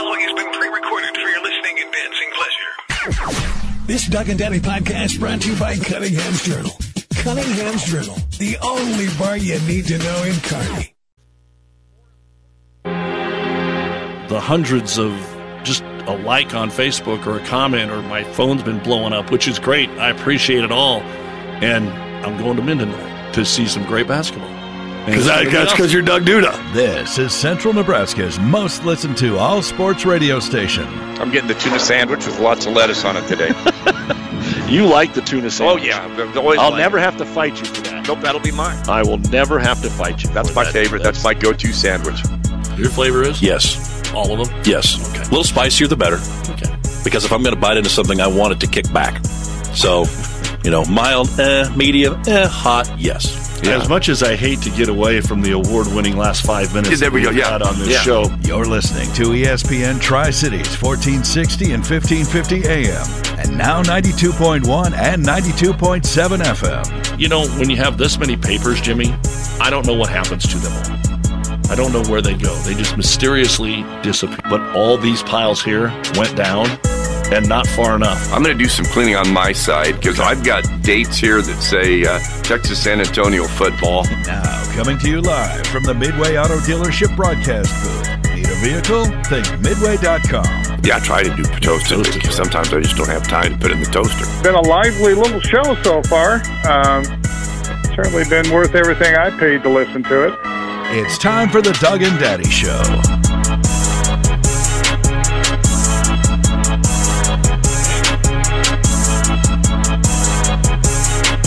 following has been pre-recorded for your listening and dancing pleasure. This Doug and Daddy podcast brought to you by Cunningham's Journal. Cunningham's Journal, the only bar you need to know in Kearney. The hundreds of just a like on Facebook or a comment or my phone's been blowing up, which is great. I appreciate it all. And I'm going to Minden to see some great basketball. Because that's because you're Doug Duda. This is Central Nebraska's most listened to all sports radio station. I'm getting the tuna sandwich with lots of lettuce on it today. You like the tuna sandwich? oh yeah, I've always I'll liked never it. have to fight you for that. Nope, that'll be mine. I will never have to fight you. That's my that. favorite. That's my go-to sandwich. Your flavor is? Yes. All of them? Yes. Okay. A little spicier, the better. Okay. Because if I'm going to bite into something, I want it to kick back. So, you know, mild, eh, medium, eh, hot, yes. As much as I hate to get away from the award-winning last five minutes Yeah, there we go, yeah. on this Yeah. show, You're listening to ESPN Tri Cities 1460 and 1550 AM, and now 92.1 and 92.7 FM. you know, when you have this many papers, Jimmy, I don't know what happens to them all. I don't know where they go. They just mysteriously disappear. But all these piles here went down and not far enough. I'm going to do some cleaning on my side because I've got dates here that say uh, Texas San Antonio football. Now, coming to you live from the Midway Auto Dealership broadcast booth. Need a vehicle? Think Midway.com. Yeah, I try to do toasted Toasted. because sometimes I just don't have time to put in the toaster. been a lively little show so far. Um, certainly been worth everything I paid to listen to it. It's time for the Doug and Daddy Show.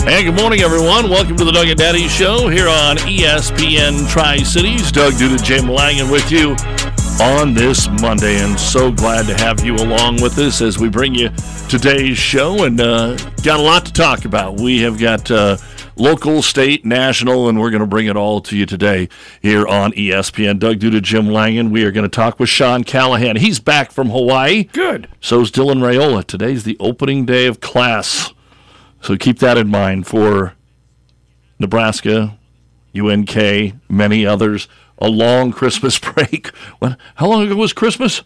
And good morning, everyone. Welcome to the Doug and Daddy Show here on ESPN Tri Cities. Doug Duda, Jim Langan with you on this Monday, and so glad to have you along with us as we bring you today's show. And uh, got a lot to talk about. We have got uh, local, state, national, and we're going to bring it all to you today here on ESPN. Doug Duda, Jim Langan. We are going to talk with Sean Callahan. He's back from Hawaii. Good. So's Dylan Raiola. Today's the opening day of class. So keep that in mind for Nebraska, UNK, many others. A long Christmas break. What, how long ago was Christmas?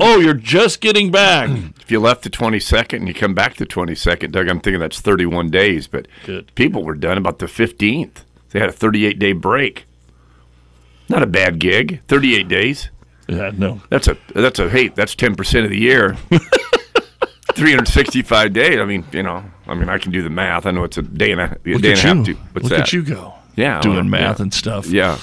Oh, you're just getting back. If you left the 22nd and you come back the 22nd, Doug, I'm thinking that's 31 days. But Good. people were done about the 15th. They had a 38 day break. Not a bad gig. 38 days. Yeah, no. That's a that's a hey, that's 10 percent of the year. 365 days. I mean, you know, I mean, I can do the math. I know it's a day and a, a day and a half. To, what's Look that? at you go. Yeah, Doing well, math yeah. and stuff. Yeah.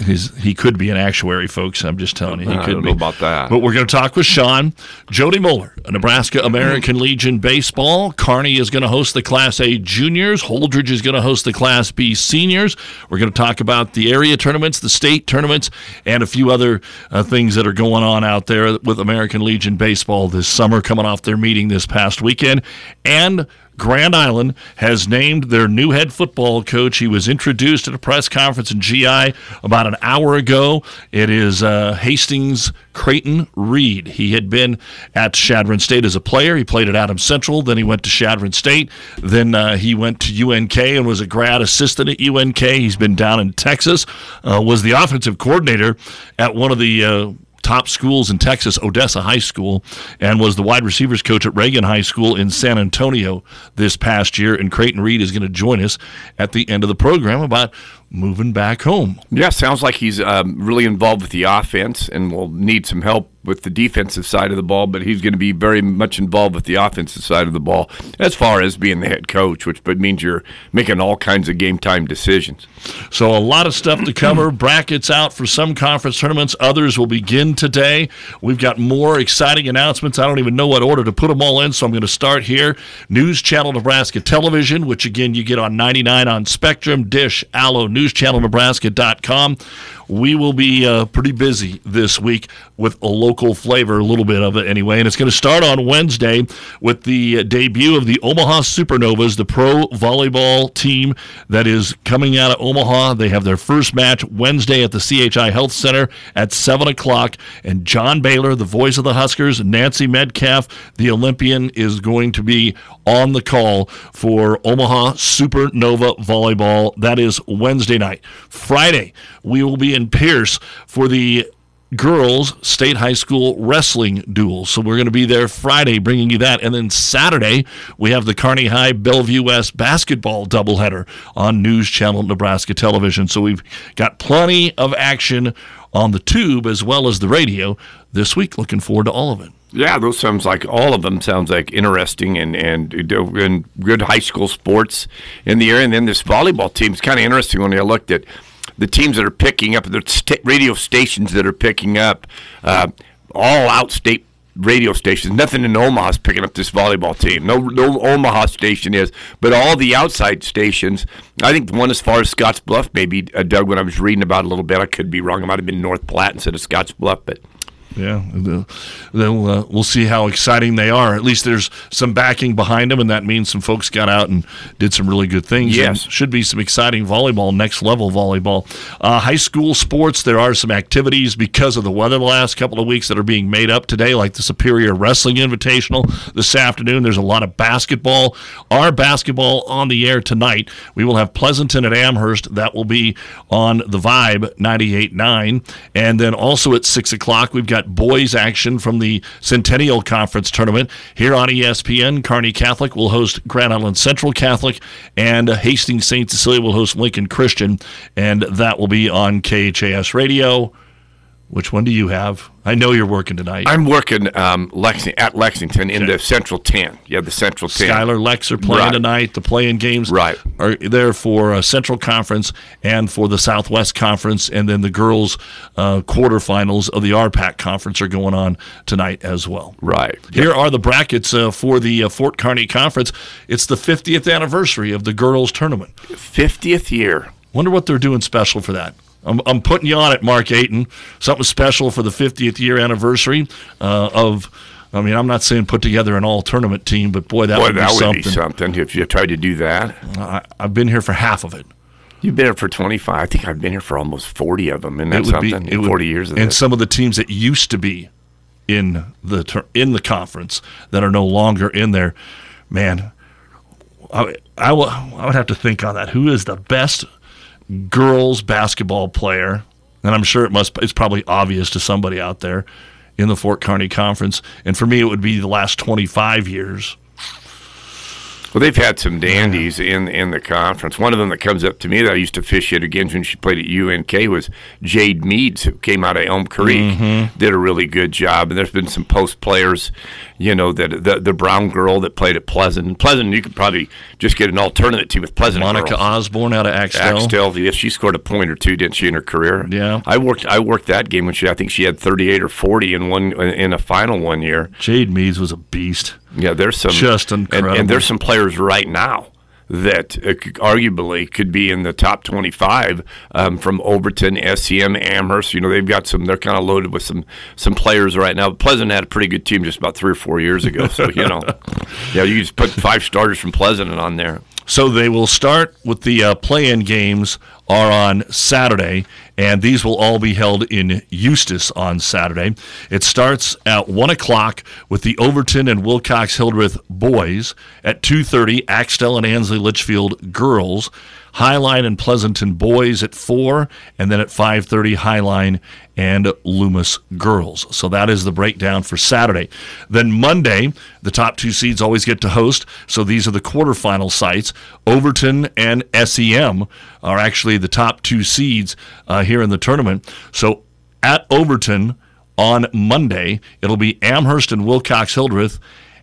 He's, he could be an actuary, folks. I'm just telling you. He I could don't be. know about that. But we're going to talk with Sean. Jody Moeller, Nebraska American Legion Baseball. Kearney is going to host the Class A Juniors. Holdrege is going to host the Class B Seniors. We're going to talk about the area tournaments, the state tournaments, and a few other uh, things that are going on out there with American Legion Baseball this summer, coming off their meeting this past weekend. And Grand Island has named their new head football coach. He was introduced at a press conference in GI about an hour ago. It is uh, Hastings Creighton Reed. He had been at Chadron State as a player. He played at Adams Central. Then he went to Chadron State. Then uh, he went to UNK and was a grad assistant at UNK. He's been down in Texas. Uh, was the offensive coordinator at one of the uh, top schools in Texas, Odessa High School, and was the wide receivers coach at Reagan High School in San Antonio this past year. And Creighton Reed is going to join us at the end of the program about moving back home. Yeah, sounds like he's um, really involved with the offense and will need some help with the defensive side of the ball, but he's going to be very much involved with the offensive side of the ball as far as being the head coach, which but means you're making all kinds of game time decisions. So a lot of stuff to cover. Brackets out for some conference tournaments. Others will begin today. We've got more exciting announcements. I don't even know what order to put them all in, so I'm going to start here. News Channel Nebraska Television, which again you get on 99 on Spectrum, Dish, Allo, NewsChannelNebraska.com. We will be uh, pretty busy this week with a local flavor, a little bit of it anyway. And it's going to start on Wednesday with the uh, debut of the Omaha Supernovas, the pro volleyball team that is coming out of Omaha. They have their first match Wednesday at the CHI Health Center at 7 o'clock. And John Baylor, the voice of the Huskers, Nancy Metcalf, the Olympian, is going to be on the call for Omaha Supernova Volleyball. That is Wednesday night. Friday, we will be in Pierce for the girls state high school wrestling duel. So we're going to be there Friday bringing you that. And then Saturday, we have the Kearney High Bellevue West basketball doubleheader on News Channel Nebraska Television. So we've got plenty of action on the tube as well as the radio this week. Looking forward to all of it. Yeah, those sounds like all of them sounds like interesting and and and good high school sports in the area. And then this volleyball team is kind of interesting when I looked at the teams that are picking up the sta- radio stations that are picking up uh, all out state radio stations. Nothing in Omaha is picking up this volleyball team. No, no Omaha station is, but all the outside stations. I think the one as far as Scotts Bluff, maybe uh, Doug. When I was reading about a little bit, I could be wrong. It might have been North Platte instead of Scotts Bluff, but Yeah, the- then uh, we'll see how exciting they are. At least there's some backing behind them, and that means some folks got out and did some really good things. Yes. And should be some exciting volleyball, next level volleyball. Uh, high school sports, there are some activities because of the weather the last couple of weeks that are being made up today, like the Superior Wrestling Invitational this afternoon. There's a lot of basketball. Our basketball on the air tonight. We will have Pleasanton at Amherst. That will be on the Vibe 98.9. And then also at 6 o'clock, we've got boys action from the Centennial Conference Tournament here on ESPN. Kearney Catholic will host Grand Island Central Catholic, and Hastings St. Cecilia will host Lincoln Christian, and that will be on KHAS Radio. Which one do you have? I know you're working tonight. I'm working um, Lexing- at Lexington in the Central 10. Yeah, the Central 10. Schuyler Lex are playing Right. tonight. The playing games Right. are there for uh, Central Conference and for the Southwest Conference, and then the girls' uh, quarterfinals of the RPAC Conference are going on tonight as well. Right. Here are the brackets uh, for the uh, Fort Kearney Conference. It's the 50th anniversary of the girls' tournament. 50th year. Wonder what they're doing special for that. I'm, I'm putting you on it, Mark Ayton. Something special for the 50th year anniversary uh, of. I mean, I'm not saying put together an all tournament team, but boy, that Boy, would be would something. be something if you tried to do that. I, I've been here for half of it. You've been here for 25. I think I've been here for almost 40 of them. And that's something. be it would- 40 years of and this. some of the teams that used to be in the in the conference that are no longer in there. Man, I I will- I would have to think on that. Who is the best girls basketball player? And I'm sure it must it's probably obvious to somebody out there in the Fort Kearney Conference. And for me, it would be the last 25 years. Well, they've had some dandies in in the conference. One of them that comes up to me that I used to fish at against when she played at UNK was Jade Meads, who came out of Elm Creek, Mm-hmm. did a really good job. And there's been some post players, you know, that the the brown girl that played at Pleasant. Pleasant, you could probably just get an alternate team with Pleasant. Monica girls. Osborne out of Axtell. Axtell, yeah, she scored a point or two, didn't she, in her career? Yeah. I worked. I worked that game when she. I think she had 38 or 40 in one in a final one year. Jade Meads was a beast. Yeah, there's some Just and, and there's some players right now that uh, arguably could be in the top 25 um, from Overton, SEM, Amherst. You know, they've got some. They're kind of loaded with some some players right now. Pleasant had a pretty good team just about three or four years ago. So you know, yeah, you just put five starters from Pleasant on there. So they will start with the uh, play-in games are on Saturday, and these will all be held in Eustis on Saturday. It starts at one o'clock with the Overton and Wilcox Hildreth boys. At two thirty, Axtell and Ansley Litchfield girls. Highline and Pleasanton boys at four, and then at five thirty, Highline and Loomis girls. So that is the breakdown for Saturday. Then Monday, the top two seeds always get to host. So these are the quarterfinal sites. Overton and SEM are actually the top two seeds uh, here in the tournament. So at Overton on Monday, it'll be Amherst and Wilcox Hildreth.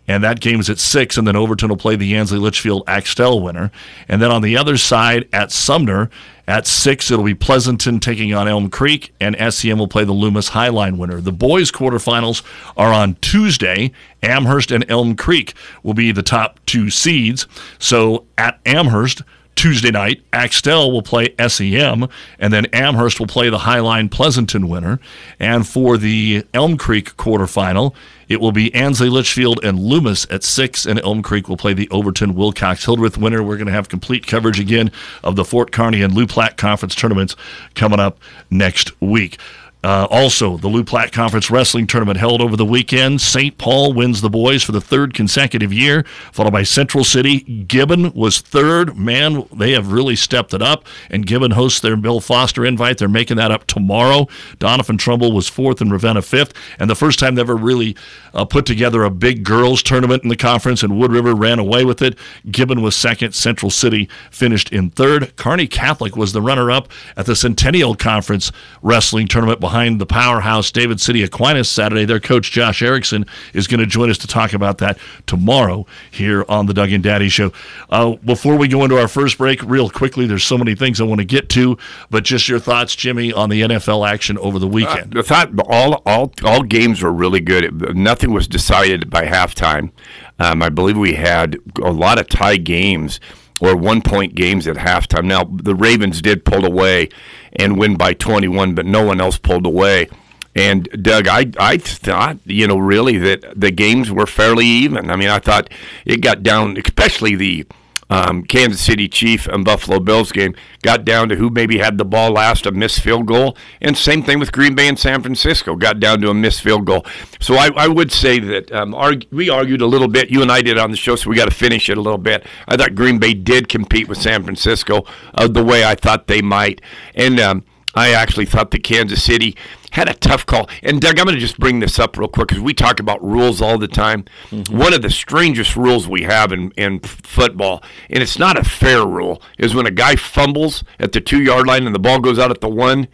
And that game is at six, and then Overton will play the Ansley Litchfield Axtell winner. And then on the other side at Sumner, at six, it'll be Pleasanton taking on Elm Creek, and SEM will play the Loomis Highline winner. The boys' quarterfinals are on Tuesday. Amherst and Elm Creek will be the top two seeds. So at Amherst, Tuesday night, Axtell will play SEM, and then Amherst will play the Highline Pleasanton winner. And for the Elm Creek quarterfinal, it will be Ansley Litchfield and Loomis at 6, and Elm Creek will play the Overton Wilcox Hildreth winner. We're going to have complete coverage again of the Fort Kearney and Loup Platte Conference tournaments coming up next week. Uh, also, the Loup Platte Conference Wrestling Tournament held over the weekend. St. Paul wins the boys for the third consecutive year, followed by Central City. Gibbon was third. Man, they have really stepped it up. And Gibbon hosts their Bill Foster invite. They're making that up tomorrow. Doniphan Trumbull was fourth and Ravenna fifth. And the first time they ever really uh, put together a big girls tournament in the conference, and Wood River ran away with it. Gibbon was second. Central City finished in third. Kearney Catholic was the runner up at the Centennial Conference Wrestling Tournament behind the powerhouse David City Aquinas Saturday. Their coach Josh Erickson is going to join us to talk about that tomorrow here on the Doug and Daddy Show. Uh, before we go into our first break, real quickly, there's so many things I want to get to, but just your thoughts, Jimmy, on the NFL action over the weekend. The thought all all all games were really good. Nothing was decided by halftime. Um, I believe we had a lot of tie games or one point games at halftime. Now the Ravens did pull away and win by 21, but no one else pulled away. And Doug, I I thought you know really that the games were fairly even. I mean, I thought it got down, especially the um, Kansas City Chief and Buffalo Bills game got down to who maybe had the ball last, a missed field goal, and same thing with Green Bay and San Francisco got down to a missed field goal. So I, I would say that um, arg- we argued a little bit. You and I did on the show, so we got to finish it a little bit. I thought Green Bay did compete with San Francisco uh, the way I thought they might, and um, I actually thought that Kansas City had a tough call. And Doug, I'm going to just bring this up real quick because we talk about rules all the time. Mm-hmm. One of the strangest rules we have in, in football, and it's not a fair rule, is when a guy fumbles at the two yard line and the ball goes out at the one,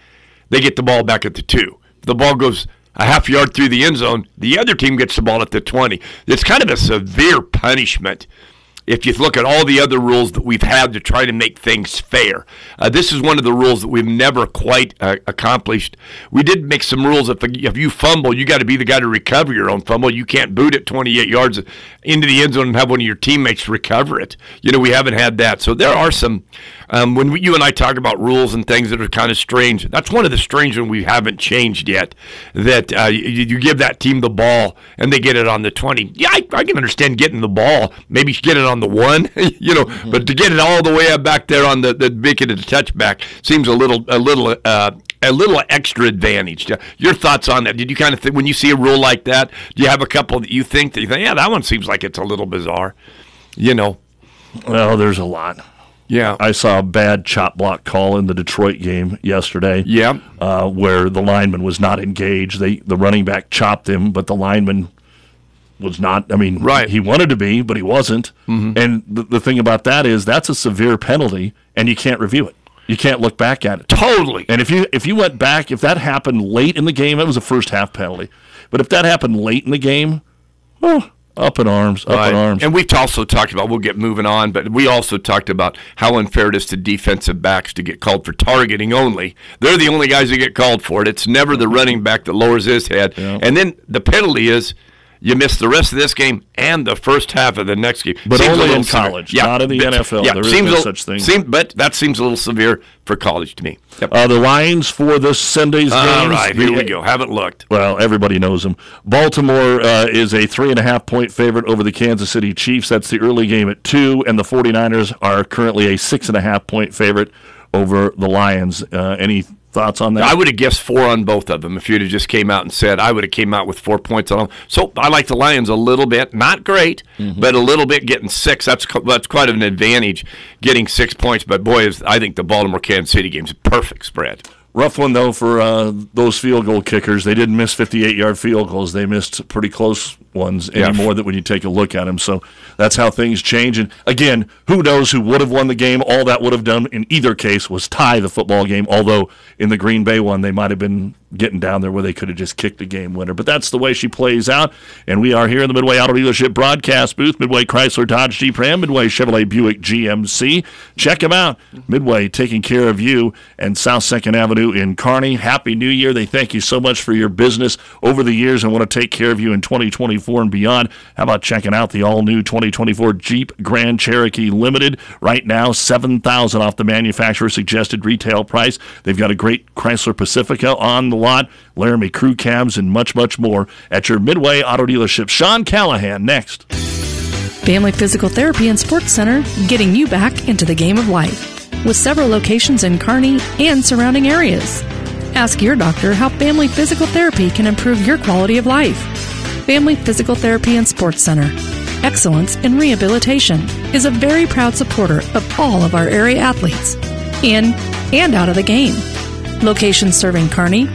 they get the ball back at the two. If the ball goes a half yard through the end zone, the other team gets the ball at the 20. It's kind of a severe punishment if you look at all the other rules that we've had to try to make things fair. Uh, this is one of the rules that we've never quite uh, accomplished. We did make some rules. If, if you fumble, you got to be the guy to recover your own fumble. You can't boot it 28 yards into the end zone and have one of your teammates recover it. You know, we haven't had that. So there are some, um, when we, you and I talk about rules and things that are kind of strange, that's one of the strange ones we haven't changed yet. That uh, you, you give that team the ball and they get it on the 20. Yeah, I, I can understand getting the ball, maybe get it on the one, you know, but to get it all the way up back there on the, the making it a touchback seems a little, a little, uh, a little extra advantage. Your thoughts on that? Did you kind of think when you see a rule like that, do you have a couple that you think that you think, yeah, that one seems like it's a little bizarre, you know? Well, there's a lot. Yeah. I saw a bad chop block call in the Detroit game yesterday. Yeah. uh, where the lineman was not engaged. They the running back chopped him, but the lineman was not. I mean, Right. He wanted to be, but he wasn't. And the, the thing about that is that's a severe penalty, and you can't review it. You can't look back at it. Totally. And if you if you went back, if that happened late in the game, it was a first half penalty. But if that happened late in the game, oh, up in arms, up in arms. And we've also talked about, we'll get moving on, but we also talked about how unfair it is to defensive backs to get called for targeting only. They're the only guys that get called for it. It's never the running back that lowers his head. And then the penalty is you miss the rest of this game and the first half of the next game. But Seems only in college, not in the NFL. There is seems no a- such thing. but that seems a little severe for college to me. Yep. uh, the lines for this Sunday's All games. right, here the- we go. Haven't looked. Well, everybody knows them. Baltimore uh, is a three and a half point favorite over the Kansas City Chiefs. That's the early game at two, and the 49ers are currently a six and a half point favorite over the Lions. Uh, any thoughts on that? I would have guessed four on both of them if you'd have just came out and said I would have came out with four points on them. So I like the Lions a little bit, not great, Mm-hmm. but a little bit. Getting six, that's that's quite an advantage. Getting six points, but boy, is I think the Baltimore Kansas City game's a perfect spread. Rough one though for uh, those field goal kickers. They didn't miss 58 yard field goals. They missed pretty close ones Yeah. anymore. That when you take a look at them, so that's how things change. And again, who knows who would have won the game? All that would have done in either case was tie the football game. Although in the Green Bay one, they might have been getting down there where they could have just kicked the game winner. But that's the way she plays out. And we are here in the Midway Auto Dealership broadcast booth. Midway Chrysler Dodge Jeep Ram, Midway Chevrolet Buick GMC. Check them out. Midway taking care of you and South Second Avenue in Kearney. Happy New Year. They thank you so much for your business over the years and want to take care of you in 2024 and beyond. How about checking out the all new 2024 Jeep Grand Cherokee Limited? Right now, 7000 off the manufacturer suggested retail price. They've got a great Chrysler Pacifica on the lot, Laramie crew cabs, and much, much more at your Midway Auto Dealership. Sean Callahan next. Family Physical Therapy and Sports Center, getting you back into the game of life. With several locations in Kearney and surrounding areas. Ask your doctor how Family Physical Therapy can improve your quality of life. Family Physical Therapy and Sports Center. Excellence in Rehabilitation is a very proud supporter of all of our area athletes, in and out of the game. Locations serving Kearney,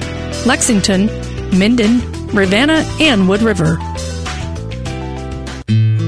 Lexington, Minden, Ravenna, and Wood River.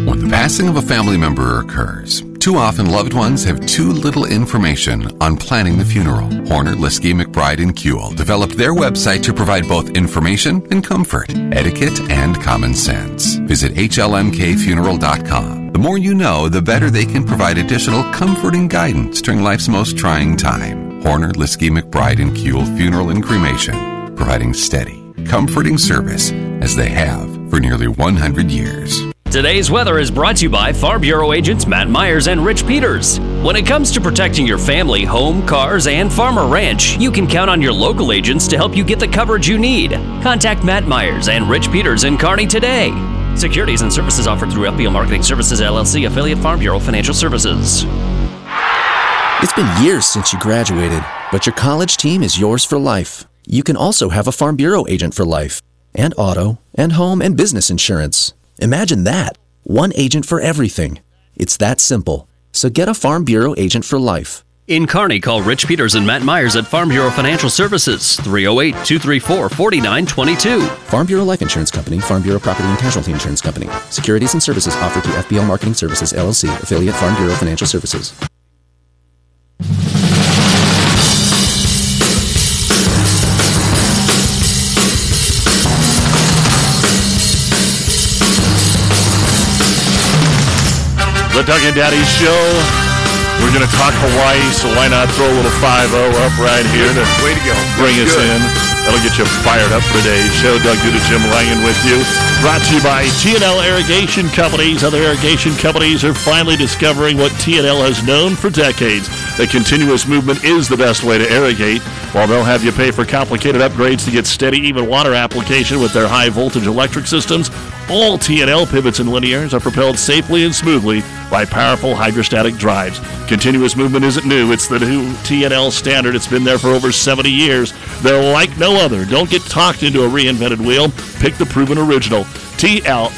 When the passing of a family member occurs, too often loved ones have too little information on planning the funeral. Horner, Liskey, McBride, and Kuehl developed their website to provide both information and comfort, etiquette, and common sense. Visit HLMKfuneral.com. The more you know, the better they can provide additional comforting guidance during life's most trying time. Horner, Liskey, McBride, and Kuehl Funeral and Cremation, providing steady, comforting service as they have for nearly 100 years. Today's weather is brought to you by Farm Bureau agents Matt Myers and Rich Peters. When it comes to protecting your family, home, cars, and farm or ranch, you can count on your local agents to help you get the coverage you need. Contact Matt Myers and Rich Peters in Kearney today. Securities and services offered through FBL Marketing Services LLC, affiliate Farm Bureau Financial Services. It's been years since you graduated, but your college team is yours for life. You can also have a Farm Bureau agent for life, and auto, and home and business insurance. Imagine that. One agent for everything. It's that simple. So get a Farm Bureau agent for life. In Kearney, call Rich Peters and Matt Myers at Farm Bureau Financial Services, 308 234 4922. Farm Bureau Life Insurance Company, Farm Bureau Property and Casualty Insurance Company. Securities and services offered through FBL Marketing Services LLC, affiliate Farm Bureau Financial Services. The Doug and Daddy Show. We're going to talk Hawaii, so why not throw a little 5 0 up right here to, Way to go. bring That's us good. in. That'll get you fired up for today's show. Doug Duda, Jim Langan with you. Brought to you by T&L Irrigation Companies. Other irrigation companies are finally discovering what T&L has known for decades. That continuous movement is the best way to irrigate. While they'll have you pay for complicated upgrades to get steady, even water application with their high voltage electric systems, all T&L pivots and linears are propelled safely and smoothly by powerful hydrostatic drives. Continuous movement isn't new. It's the new T&L standard. It's been there for over 70 years. They're like no other. Don't get talked into a reinvented wheel. Pick the proven original. TLIRR.com.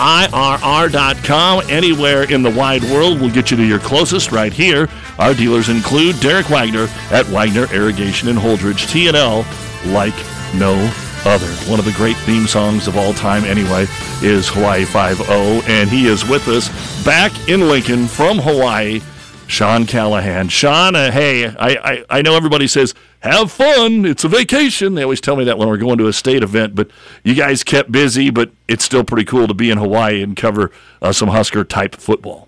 Anywhere in the wide world will get you to your closest right here. Our dealers include Derek Wagner at Wagner Irrigation in Holdrege. T&L like no other. One of the great theme songs of all time, anyway, is Hawaii 5 and he is with us back in Lincoln from Hawaii. Sean Callahan. Sean, uh, hey, I, I, I know everybody says, have fun. It's a vacation. They always tell me that when we're going to a state event, but you guys kept busy, but it's still pretty cool to be in Hawaii and cover uh, some Husker type football.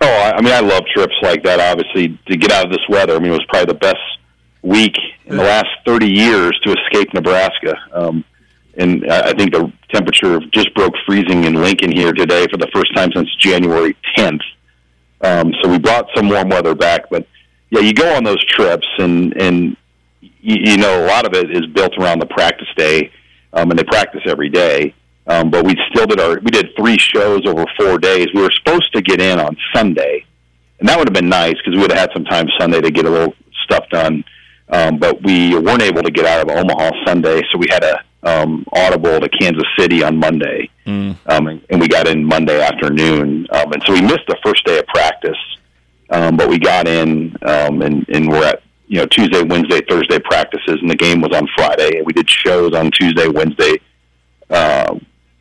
Oh, I I mean, I love trips like that. Obviously, to get out of this weather. I mean, it was probably the best week in the last 30 years to escape Nebraska. Um, and I I think the temperature just broke freezing in Lincoln here today for the first time since January 10th. Um, so we brought some warm weather back, but yeah, you go on those trips, and and you, you know a lot of it is built around the practice day, um, and they practice every day. Um, but we still did our we did three shows over four days. We were supposed to get in on Sunday, and that would have been nice because we would have had some time Sunday to get a little stuff done. Um, but we weren't able to get out of Omaha Sunday, so we had a um, audible to Kansas City on Monday, um, and, and we got in Monday afternoon, um, and so we missed the first day of practice. Um, but we got in, um, and, and we're at you know Tuesday, Wednesday, Thursday practices, and the game was on Friday. And we did shows on Tuesday, Wednesday, uh,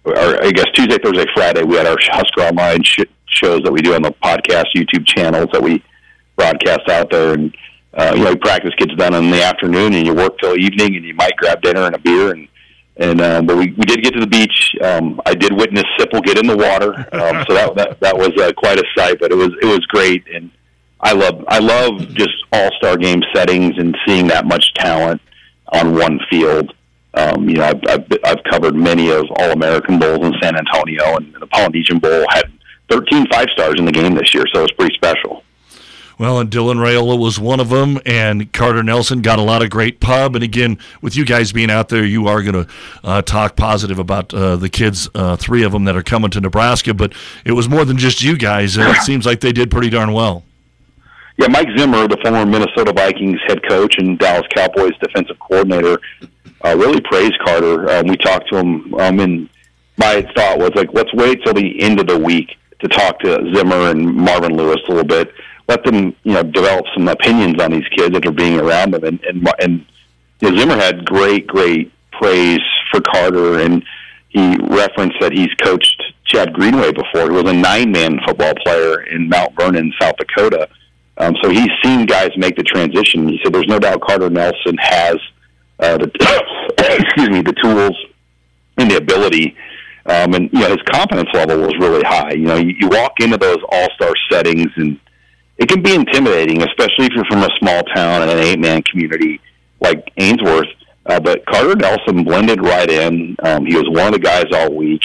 or I guess Tuesday, Thursday, Friday. We had our Husker Online sh- shows that we do on the podcast YouTube channels that we broadcast out there, and uh, you know practice gets done in the afternoon, and you work till evening, and you might grab dinner and a beer, and and uh, but we, we did get to the beach. Um, I did witness Sipple get in the water, um, so that that, that was uh, quite a sight. But it was it was great, and I love I love just all star game settings and seeing that much talent on one field. Um, you know, I've, I've I've covered many of All American bowls in San Antonio, and the Polynesian Bowl had 13 five stars in the game this year, so it was pretty special. Well, and Dylan Raiola was one of them, and Carter Nelson got a lot of great pub. And again, with you guys being out there, you are going to uh, talk positive about uh, the kids, uh, three of them that are coming to Nebraska. But it was more than just you guys. and It seems like they did pretty darn well. Yeah, Mike Zimmer, the former Minnesota Vikings head coach and Dallas Cowboys defensive coordinator, uh, really praised Carter. Um, we talked to him, um, and my thought was like, let's wait till the end of the week to talk to Zimmer and Marvin Lewis a little bit. Let them, you know, develop some opinions on these kids that are being around them. And and, and you know, Zimmer had great, great praise for Carter, and he referenced that he's coached Chad Greenway before. He was a nine-man football player in Mount Vernon, South Dakota. Um, so he's seen guys make the transition. He said, "There's no doubt Carter Nelson has uh, the excuse me the tools and the ability." Um, and you know his confidence level was really high. You know, you, you walk into those all-star settings, and it can be intimidating, especially if you're from a small town and an eight-man community like Ainsworth. Uh, but Carter Nelson blended right in. Um, he was one of the guys all week.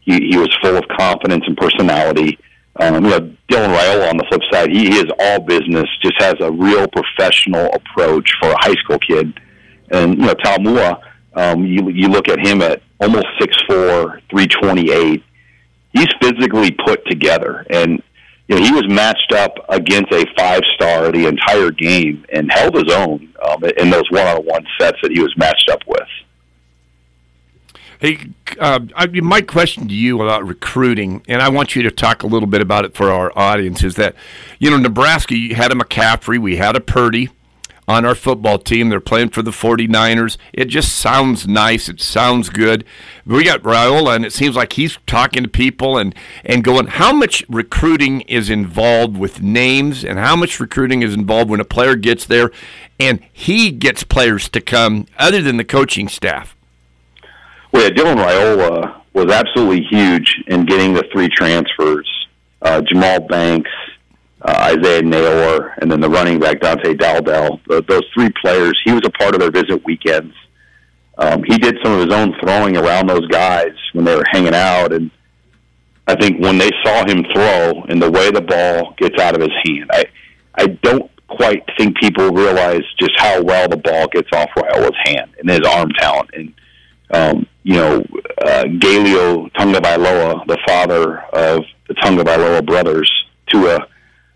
He, he was full of confidence and personality. Um, you know, Dylan Raiola on the flip side, he, he is all business, just has a real professional approach for a high school kid. And, you know, Talmua, um, you, you look at him at almost 6'4", 328. He's physically put together. And, you know, he was matched up against a five-star the entire game and held his own um, in those one-on-one sets that he was matched up with. Hey, uh, I, my question to you about recruiting, and I want you to talk a little bit about it for our audience, is that, you know, Nebraska, you had a McCaffrey, we had a Purdy on our football team. They're playing for the 49ers. It just sounds nice. It sounds good. We got Raiola, and it seems like he's talking to people and, and going, how much recruiting is involved with names and how much recruiting is involved when a player gets there and he gets players to come other than the coaching staff? Well, yeah, Dylan Raiola was absolutely huge in getting the three transfers: uh, Jahmal Banks, uh, Isaiah Neyor, and then the running back Dante Dowdell. The, those three players, he was a part of their visit weekends. Um, he did some of his own throwing around those guys when they were hanging out, and I think when they saw him throw and the way the ball gets out of his hand, I I don't quite think people realize just how well the ball gets off Raiola's hand and his arm talent and um, you know, uh, Galu Tagovailoa, the father of the Tagovailoa brothers, Tua,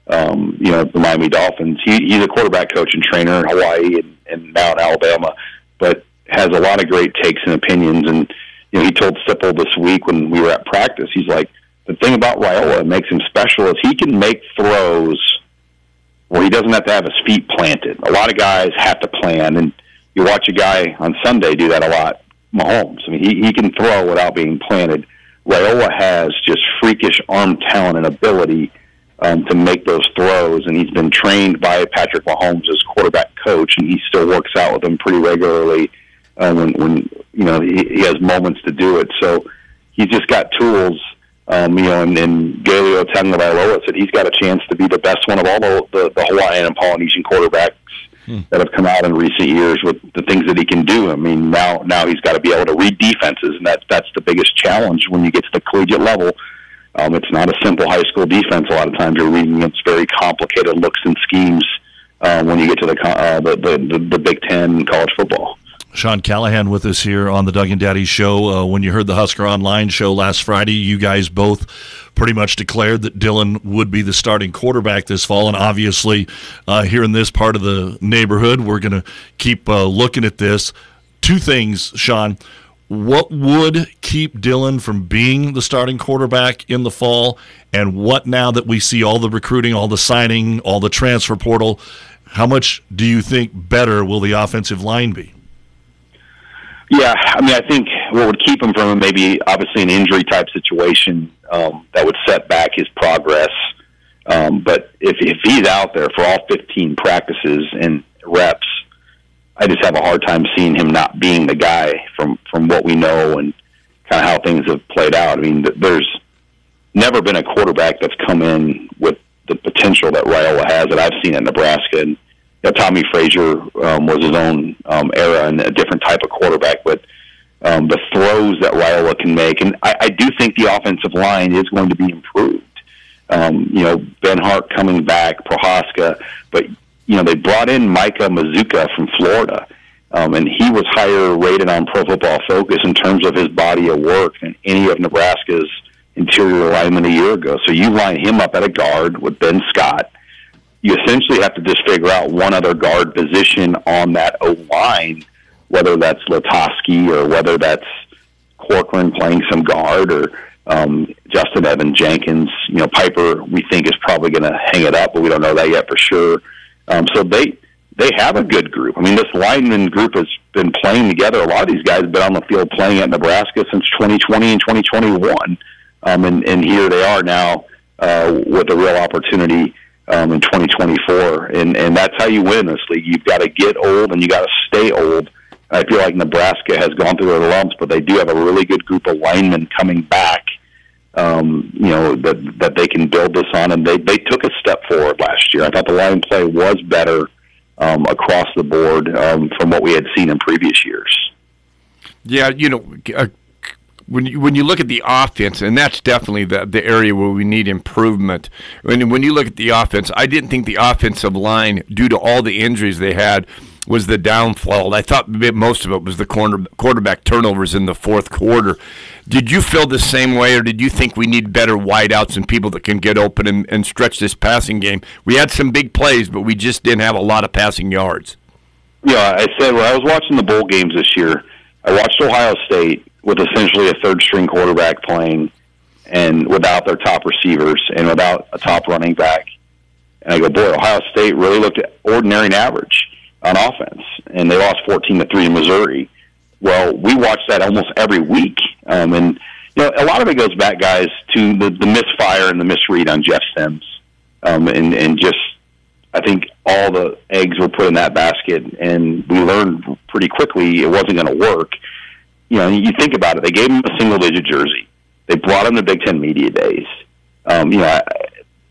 um, you know, the Miami Dolphins. He, he's a quarterback coach and trainer in Hawaii and, and now in Alabama, but has a lot of great takes and opinions. And, you know, he told Sipple this week when we were at practice, he's like, the thing about Raiola that makes him special is he can make throws where he doesn't have to have his feet planted. A lot of guys have to plan, and you watch a guy on Sunday do that a lot Mahomes. I mean, he, he can throw without being planted. Raiola has just freakish arm talent and ability um, to make those throws, and he's been trained by Patrick Mahomes as quarterback coach, and he still works out with him pretty regularly uh, when, when you know he, he has moments to do it. So he's just got tools. Um, you know, and, and Galu Tagovailoa said he's got a chance to be the best one of all the, the, the Hawaiian and Polynesian quarterbacks hmm. that have come out in recent years with the things that he can do. I mean, now now he's got to be able to read defenses, and that that's the biggest challenge when you get to the collegiate level. Um, it's not a simple high school defense. A lot of times you're reading against very complicated looks and schemes uh, when you get to the, uh, the, the the Big Ten college football. Sean Callahan with us here on the Doug and Daddy Show. Uh, when you heard the Husker Online show last Friday, you guys both pretty much declared that Dylan would be the starting quarterback this fall. And obviously, uh, here in this part of the neighborhood, we're going to keep uh, looking at this. Two things, Sean. What would keep Dylan from being the starting quarterback in the fall? And what now that we see all the recruiting, all the signing, all the transfer portal, how much do you think better will the offensive line be? Yeah, I mean, I think what would keep him from maybe obviously an injury type situation um, that would set back his progress. Um, but if if he's out there for all 15 practices and reps, I just have a hard time seeing him not being the guy from from what we know and kind of how things have played out. I mean, there's never been a quarterback that's come in with the potential that Raiola has that I've seen at Nebraska. And know, Tommie Frazier um, was his own um, era and a different type of quarterback, but um, the throws that Raiola can make, and I, I do think the offensive line is going to be improved. Um, you know, Benhart coming back, Prochazka, but you know they brought in Micah Mazzccua from Florida, um, and he was higher rated on Pro Football Focus in terms of his body of work than any of Nebraska's interior linemen a year ago. So you line him up at a guard with Ben Scott you essentially have to just figure out one other guard position on that O line whether that's Lutovsky or whether that's Corcoran playing some guard or um, Justin Evan Jenkins. You know, Piper we think is probably going to hang it up, but we don't know that yet for sure. Um, so they they have a good group. I mean, this lineman group has been playing together. A lot of these guys have been on the field playing at Nebraska since 2020 and 2021, um, and, and here they are now uh, with a real opportunity um, in 2024. And and that's how you win this league. You've got to get old and you got to stay old. I feel like Nebraska has gone through their lumps, but they do have a really good group of linemen coming back. Um, you know that that they can build this on, and they they took a step forward last year. I thought the line play was better um, across the board um, from what we had seen in previous years. Yeah, you know, uh, when you, when you look at the offense, and that's definitely the the area where we need improvement. When when you look at the offense, I didn't think the offensive line, due to all the injuries they had, was the downfall. I thought most of it was the corner, quarterback turnovers in the fourth quarter. Did you feel the same way, or did you think we need better wideouts and people that can get open and, and stretch this passing game? We had some big plays, but we just didn't have a lot of passing yards. Yeah, I said when I was watching the bowl games this year, I watched Ohio State with essentially a third string quarterback playing and without their top receivers and without a top running back. And I go, boy, Ohio State really looked ordinary and average on offense, and they lost 14 to three in Missouri. Well, we watch that almost every week, um, and you know a lot of it goes back, guys, to the, the misfire and the misread on Jeff Sims, um, and and just I think all the eggs were put in that basket, and we learned pretty quickly it wasn't going to work. You know, you think about it; they gave him a single-digit jersey. They brought him to Big Ten media days. Um, you know,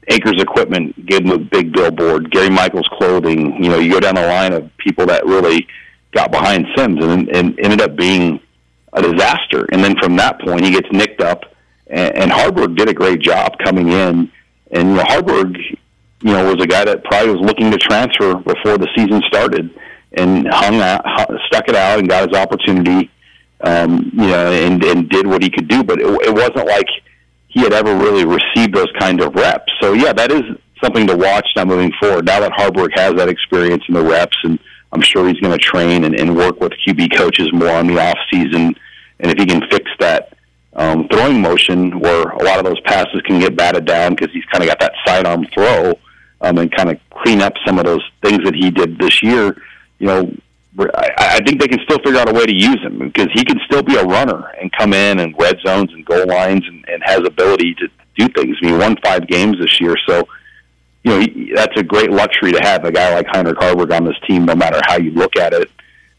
Acres Equipment gave them a big billboard. Gary Michaels Clothing. You know, you go down the line of people that really got behind Sims and, and ended up being a disaster. And then from that point, he gets nicked up. And, and Haarberg did a great job coming in. And you know, Haarberg, you know, was a guy that probably was looking to transfer before the season started, and hung out, stuck it out, and got his opportunity. Um, you know, and and did what he could do. But it, it wasn't like he had ever really received those kind of reps. So yeah, that is something to watch now moving forward. Now that Haarberg has that experience in the reps, and I'm sure he's going to train and, and work with QB coaches more on the off season. And if he can fix that um, throwing motion, where a lot of those passes can get batted down because he's kind of got that sidearm throw, um, and kind of clean up some of those things that he did this year, you know, I, I think they can still figure out a way to use him because he can still be a runner and come in and red zones and goal lines and, and has ability to do things. I mean, he won five games this year, so you know he, that's a great luxury to have a guy like Heinrich Haarberg on this team, no matter how you look at it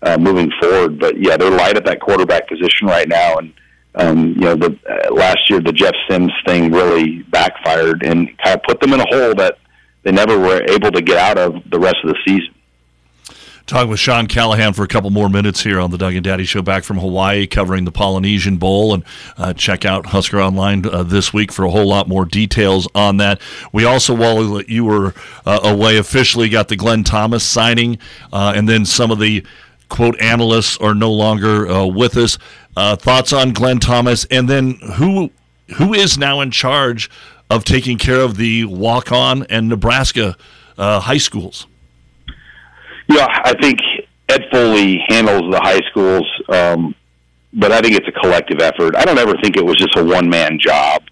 uh, moving forward. But yeah, they're light at that quarterback position right now, and um, you know the uh, last year the Jeff Sims thing really backfired and kind of put them in a hole that they never were able to get out of the rest of the season. Talking with Sean Callahan for a couple more minutes here on the Doug and Daddy Show back from Hawaii, covering the Polynesian Bowl. And uh, check out Husker Online uh, this week for a whole lot more details on that. We also, while you were uh, away officially, got the Glenn Thomas signing, uh, and then some of the quote analysts are no longer uh, with us. Uh, thoughts on Glenn Thomas, and then who who is now in charge of taking care of the walk on and Nebraska high schools? Yeah, I think Ed Foley handles the high schools, um, but I think it's a collective effort. I don't ever think it was just a one man job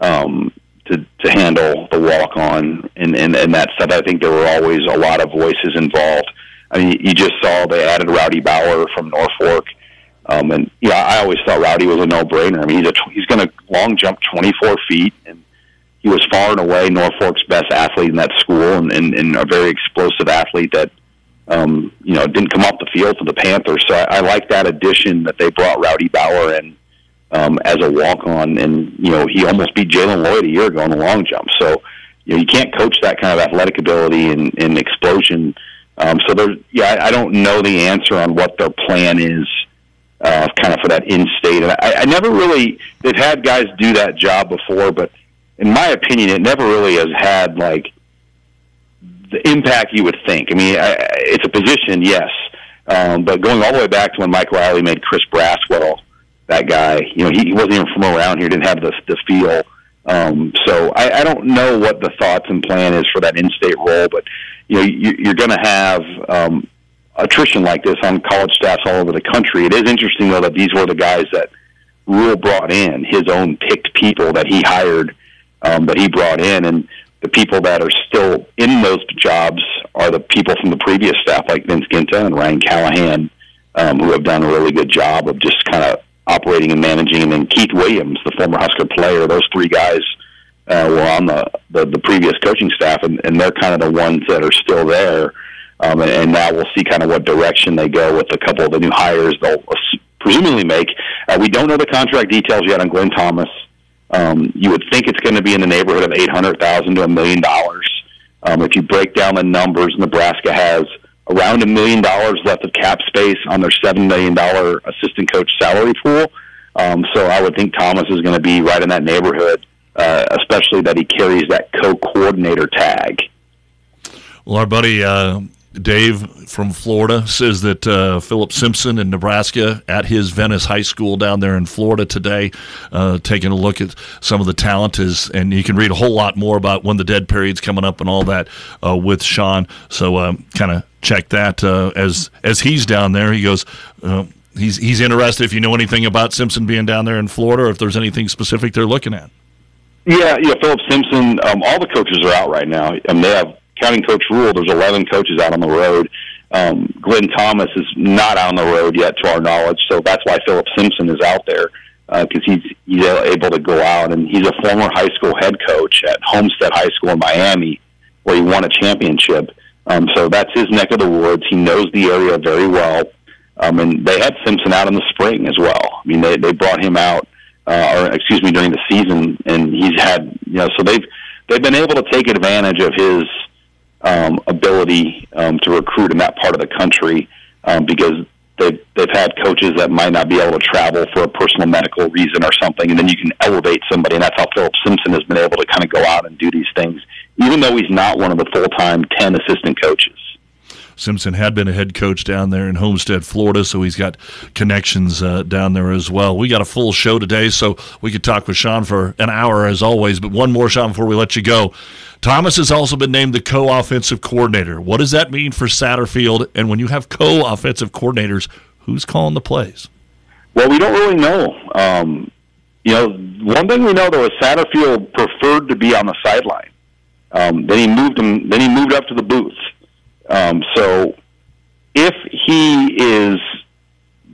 um, to to handle the walk on and, and and that stuff. I think there were always a lot of voices involved. I mean, you just saw they added Rowdy Bauer from Norfolk. Um, and yeah, I always thought Rowdy was a no-brainer. I mean, he's a he's going to long jump 24 feet, and he was far and away Norfolk's best athlete in that school, and, and, and a very explosive athlete that um, you know, didn't come off the field for the Panthers. So I, I like that addition that they brought Rowdy Bauer in um, as a walk on, and you know, he almost beat Jalen Lloyd a year ago in the long jump. So you know, you can't coach that kind of athletic ability and, and explosion. Um, so there's, yeah, I, I don't know the answer on what their plan is. Uh, kind of for that in-state, and I, I never really they've had guys do that job before, but in my opinion, it never really has had like the impact you would think. I mean, I, it's a position, yes, um, but going all the way back to when Mike Riley made Chris Braswell that guy, you know, he, he wasn't even from around here, didn't have the the feel. Um, so I, I don't know what the thoughts and plan is for that in-state role, but you know, you, you're going to have um, attrition like this on college staffs all over the country. It is interesting though that these were the guys that Rhule brought in, his own picked people that he hired, um, that he brought in, and the people that are still in those jobs are the people from the previous staff, like Vince Ginta and Ryan Callahan, um, who have done a really good job of just kind of operating and managing. And then Keith Williams, the former Husker player, those three guys uh, were on the, the the previous coaching staff, and, and they're kind of the ones that are still there. Um, and, and now we'll see kind of what direction they go with a couple of the new hires they'll presumably make. Uh, we don't know the contract details yet on Glenn Thomas. Um, you would think it's going to be in the neighborhood of eight hundred thousand to a million dollars. Um, if you break down the numbers, Nebraska has around a million dollars left of cap space on their seven million dollar assistant coach salary pool. Um, so I would think Thomas is going to be right in that neighborhood, uh, especially that he carries that co-coordinator tag. Well, our buddy uh, Dave from Florida says that uh, Philip Simpson in Nebraska at his Venice High School down there in Florida today, uh, taking a look at some of the talent is, and you can read a whole lot more about when the dead period's coming up and all that uh, with Sean. So um, kind of check that uh, as as he's down there. He goes. Uh, he's he's interested if you know anything about Simpson being down there in Florida, or if there's anything specific they're looking at. Yeah, yeah. Philip Simpson. Um, all the coaches are out right now. and they have counting Coach Rhule. There's 11 coaches out on the road. Um, Glenn Thomas is not on the road yet, to our knowledge, so that's why Philip Simpson is out there because uh, he's he's able to go out and he's a former high school head coach at Homestead High School in Miami, where he won a championship. Um, so that's his neck of the woods. He knows the area very well. Um, and they had Simpson out in the spring as well. I mean, they they brought him out, uh, or excuse me, during the season, and he's had you know, so they've they've been able to take advantage of his um, ability um, to recruit in that part of the country um, because they've they've had coaches that might not be able to travel for a personal medical reason or something, and then you can elevate somebody, and that's how Philip Simpson has been able to kind of go out and do these things, even though he's not one of the full time ten assistant coaches. Simpson had been a head coach down there in Homestead, Florida, so he's got connections uh, down there as well. We got a full show today, so we could talk with Sean for an hour as always. But one more, Sean, before we let you go. Thomas has also been named the co-offensive coordinator. What does that mean for Satterfield? And when you have co-offensive coordinators, who's calling the plays? Well, we don't really know. Um, you know, one thing we know though is Satterfield preferred to be on the sideline. Um, then he moved him. Then he moved up to the booth. Um, so if he is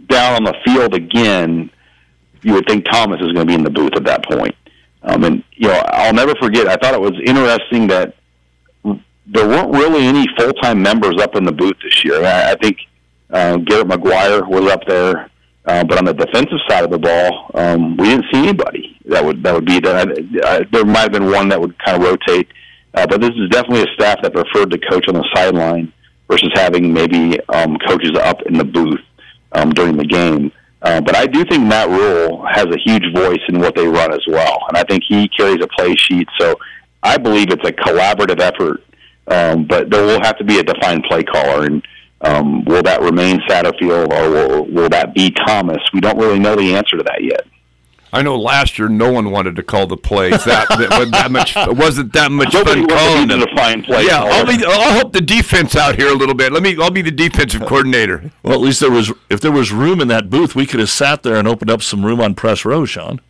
down on the field again, you would think Thomas is going to be in the booth at that point. Um, and you know, I'll never forget. I thought it was interesting that there weren't really any full time members up in the booth this year. I, I think uh, Garrett McGuire was up there, uh, but on the defensive side of the ball, um, we didn't see anybody that would that would be there. Uh, there might have been one that would kind of rotate, uh, but this is definitely a staff that preferred to coach on the sideline versus having maybe um, coaches up in the booth um, during the game. Uh, but I do think Matt Rhule has a huge voice in what they run as well, and I think he carries a play sheet. So I believe it's a collaborative effort, um, but there will have to be a defined play caller. And um, will that remain Satterfield or will, will that be Thomas? We don't really know the answer to that yet. I know last year no one wanted to call the plays. That, that, that much wasn't that much Nobody fun calling them. to find play. Yeah. I'll be. I'll help the defense out here a little bit. Let me. I'll be the defensive coordinator. Well, at least there was. If there was room in that booth, we could have sat there and opened up some room on press row, Sean.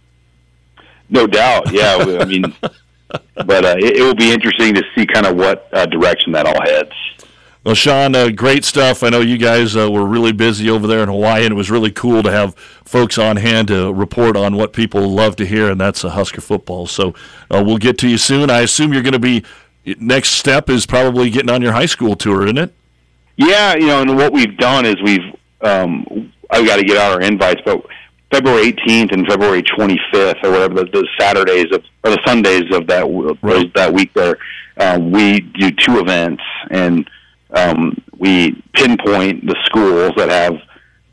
No doubt. Yeah, I mean, but uh, it, it will be interesting to see kind of what uh, direction that all heads. Well, Sean, uh, great stuff. I know you guys uh, were really busy over there in Hawaii, and it was really cool to have folks on hand to report on what people love to hear, and that's uh, Husker football. So uh, we'll get to you soon. I assume you're going to be next step is probably getting on your high school tour, isn't it? Yeah, you know, and what we've done is we've um, I've got to get out our invites, but February 18th and February 25th, or whatever the, the Saturdays of or the Sundays of that those, that week there, um, we do two events and um, we pinpoint the schools that have,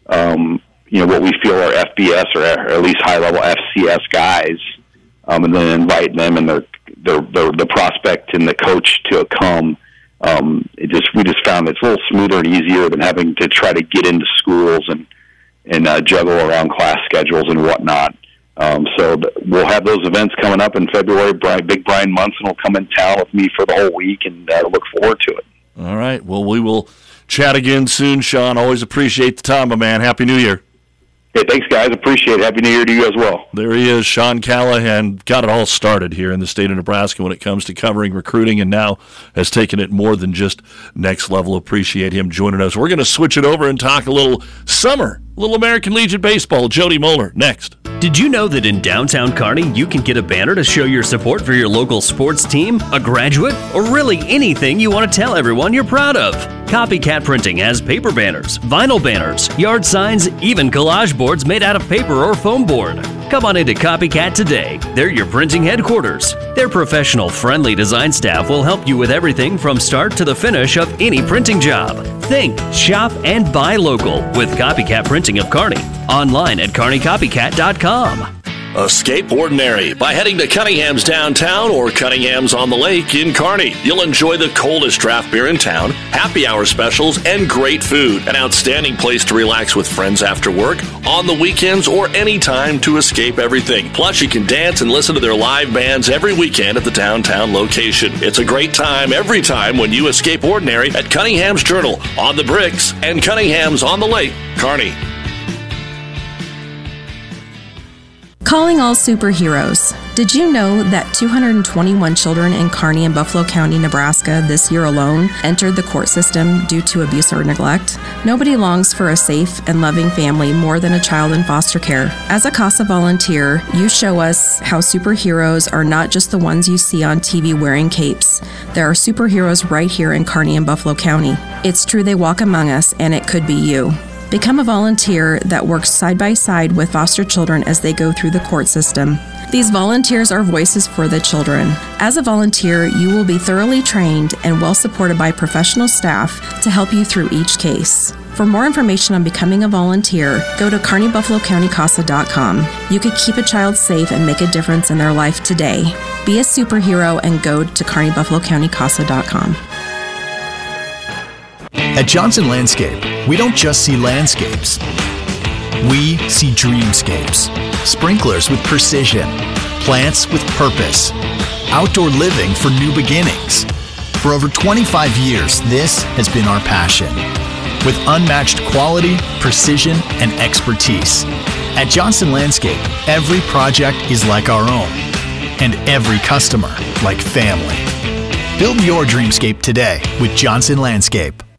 um, you know, what we feel are FBS or, at least high level FCS guys, um, and then invite them and their, their, their the prospect and the coach to come. Um, it just we just found it's a little smoother and easier than having to try to get into schools and and uh, juggle around class schedules and whatnot. Um, so th- we'll have those events coming up in February. Brian, Big Brian Munson will come in town with me for the whole week, and uh, look forward to it. All right. Well, we will Chat again soon, Sean. Always appreciate the time, my man. Happy New Year. Hey, thanks, guys. Appreciate it. Happy New Year to you as well. There he is, Sean Callahan. Got it all started here in the state of Nebraska when it comes to covering recruiting, and now has taken it more than just next level. Appreciate him joining us. We're going to switch it over and talk a little summer, little American Legion baseball. Jody Moeller next. Did you know that in downtown Kearney you can get a banner to show your support for your local sports team, a graduate, or really anything you want to tell everyone you're proud of? Copycat Printing has paper banners, vinyl banners, yard signs, even collage boards made out of paper or foam board. Come on into Copycat today. They're your printing headquarters. Their professional, friendly design staff will help you with everything from start to the finish of any printing job. Think, shop, and buy local with Copycat Printing of Kearney. Online at kearneycopycat.com. Escape ordinary by heading to Cunningham's downtown or Cunningham's on the lake in Kearney. You'll enjoy the coldest draft beer in town, happy hour specials, and great food. An outstanding place to relax with friends after work, on the weekends, or anytime to escape everything. Plus, you can dance and listen to their live bands every weekend at the downtown location. It's a great time every time when you escape ordinary at Cunningham's Journal, on the bricks, and Cunningham's on the lake, Kearney. Calling all superheroes. Did you know that 221 children in Kearney and Buffalo County, Nebraska, this year alone entered the court system due to abuse or neglect? Nobody longs for a safe and loving family more than a child in foster care. As a CASA volunteer, you show us how superheroes are not just the ones you see on TV wearing capes. There are superheroes right here in Kearney and Buffalo County. It's true they walk among us, and it could be you. Become a volunteer that works side by side with foster children as they go through the court system. These volunteers are voices for the children. As a volunteer, you will be thoroughly trained and well supported by professional staff to help you through each case. For more information on becoming a volunteer, go to kearneybuffalocountycasa.com. You could keep a child safe and make a difference in their life today. Be a superhero and go to kearneybuffalocountycasa.com. At Johnson Landscape, we don't just see landscapes. We see dreamscapes. Sprinklers with precision, plants with purpose, outdoor living for new beginnings. For over 25 years, this has been our passion. With unmatched quality, precision, and expertise. At Johnson Landscape, every project is like our own, and every customer like family. Build your dreamscape today with Johnson Landscape.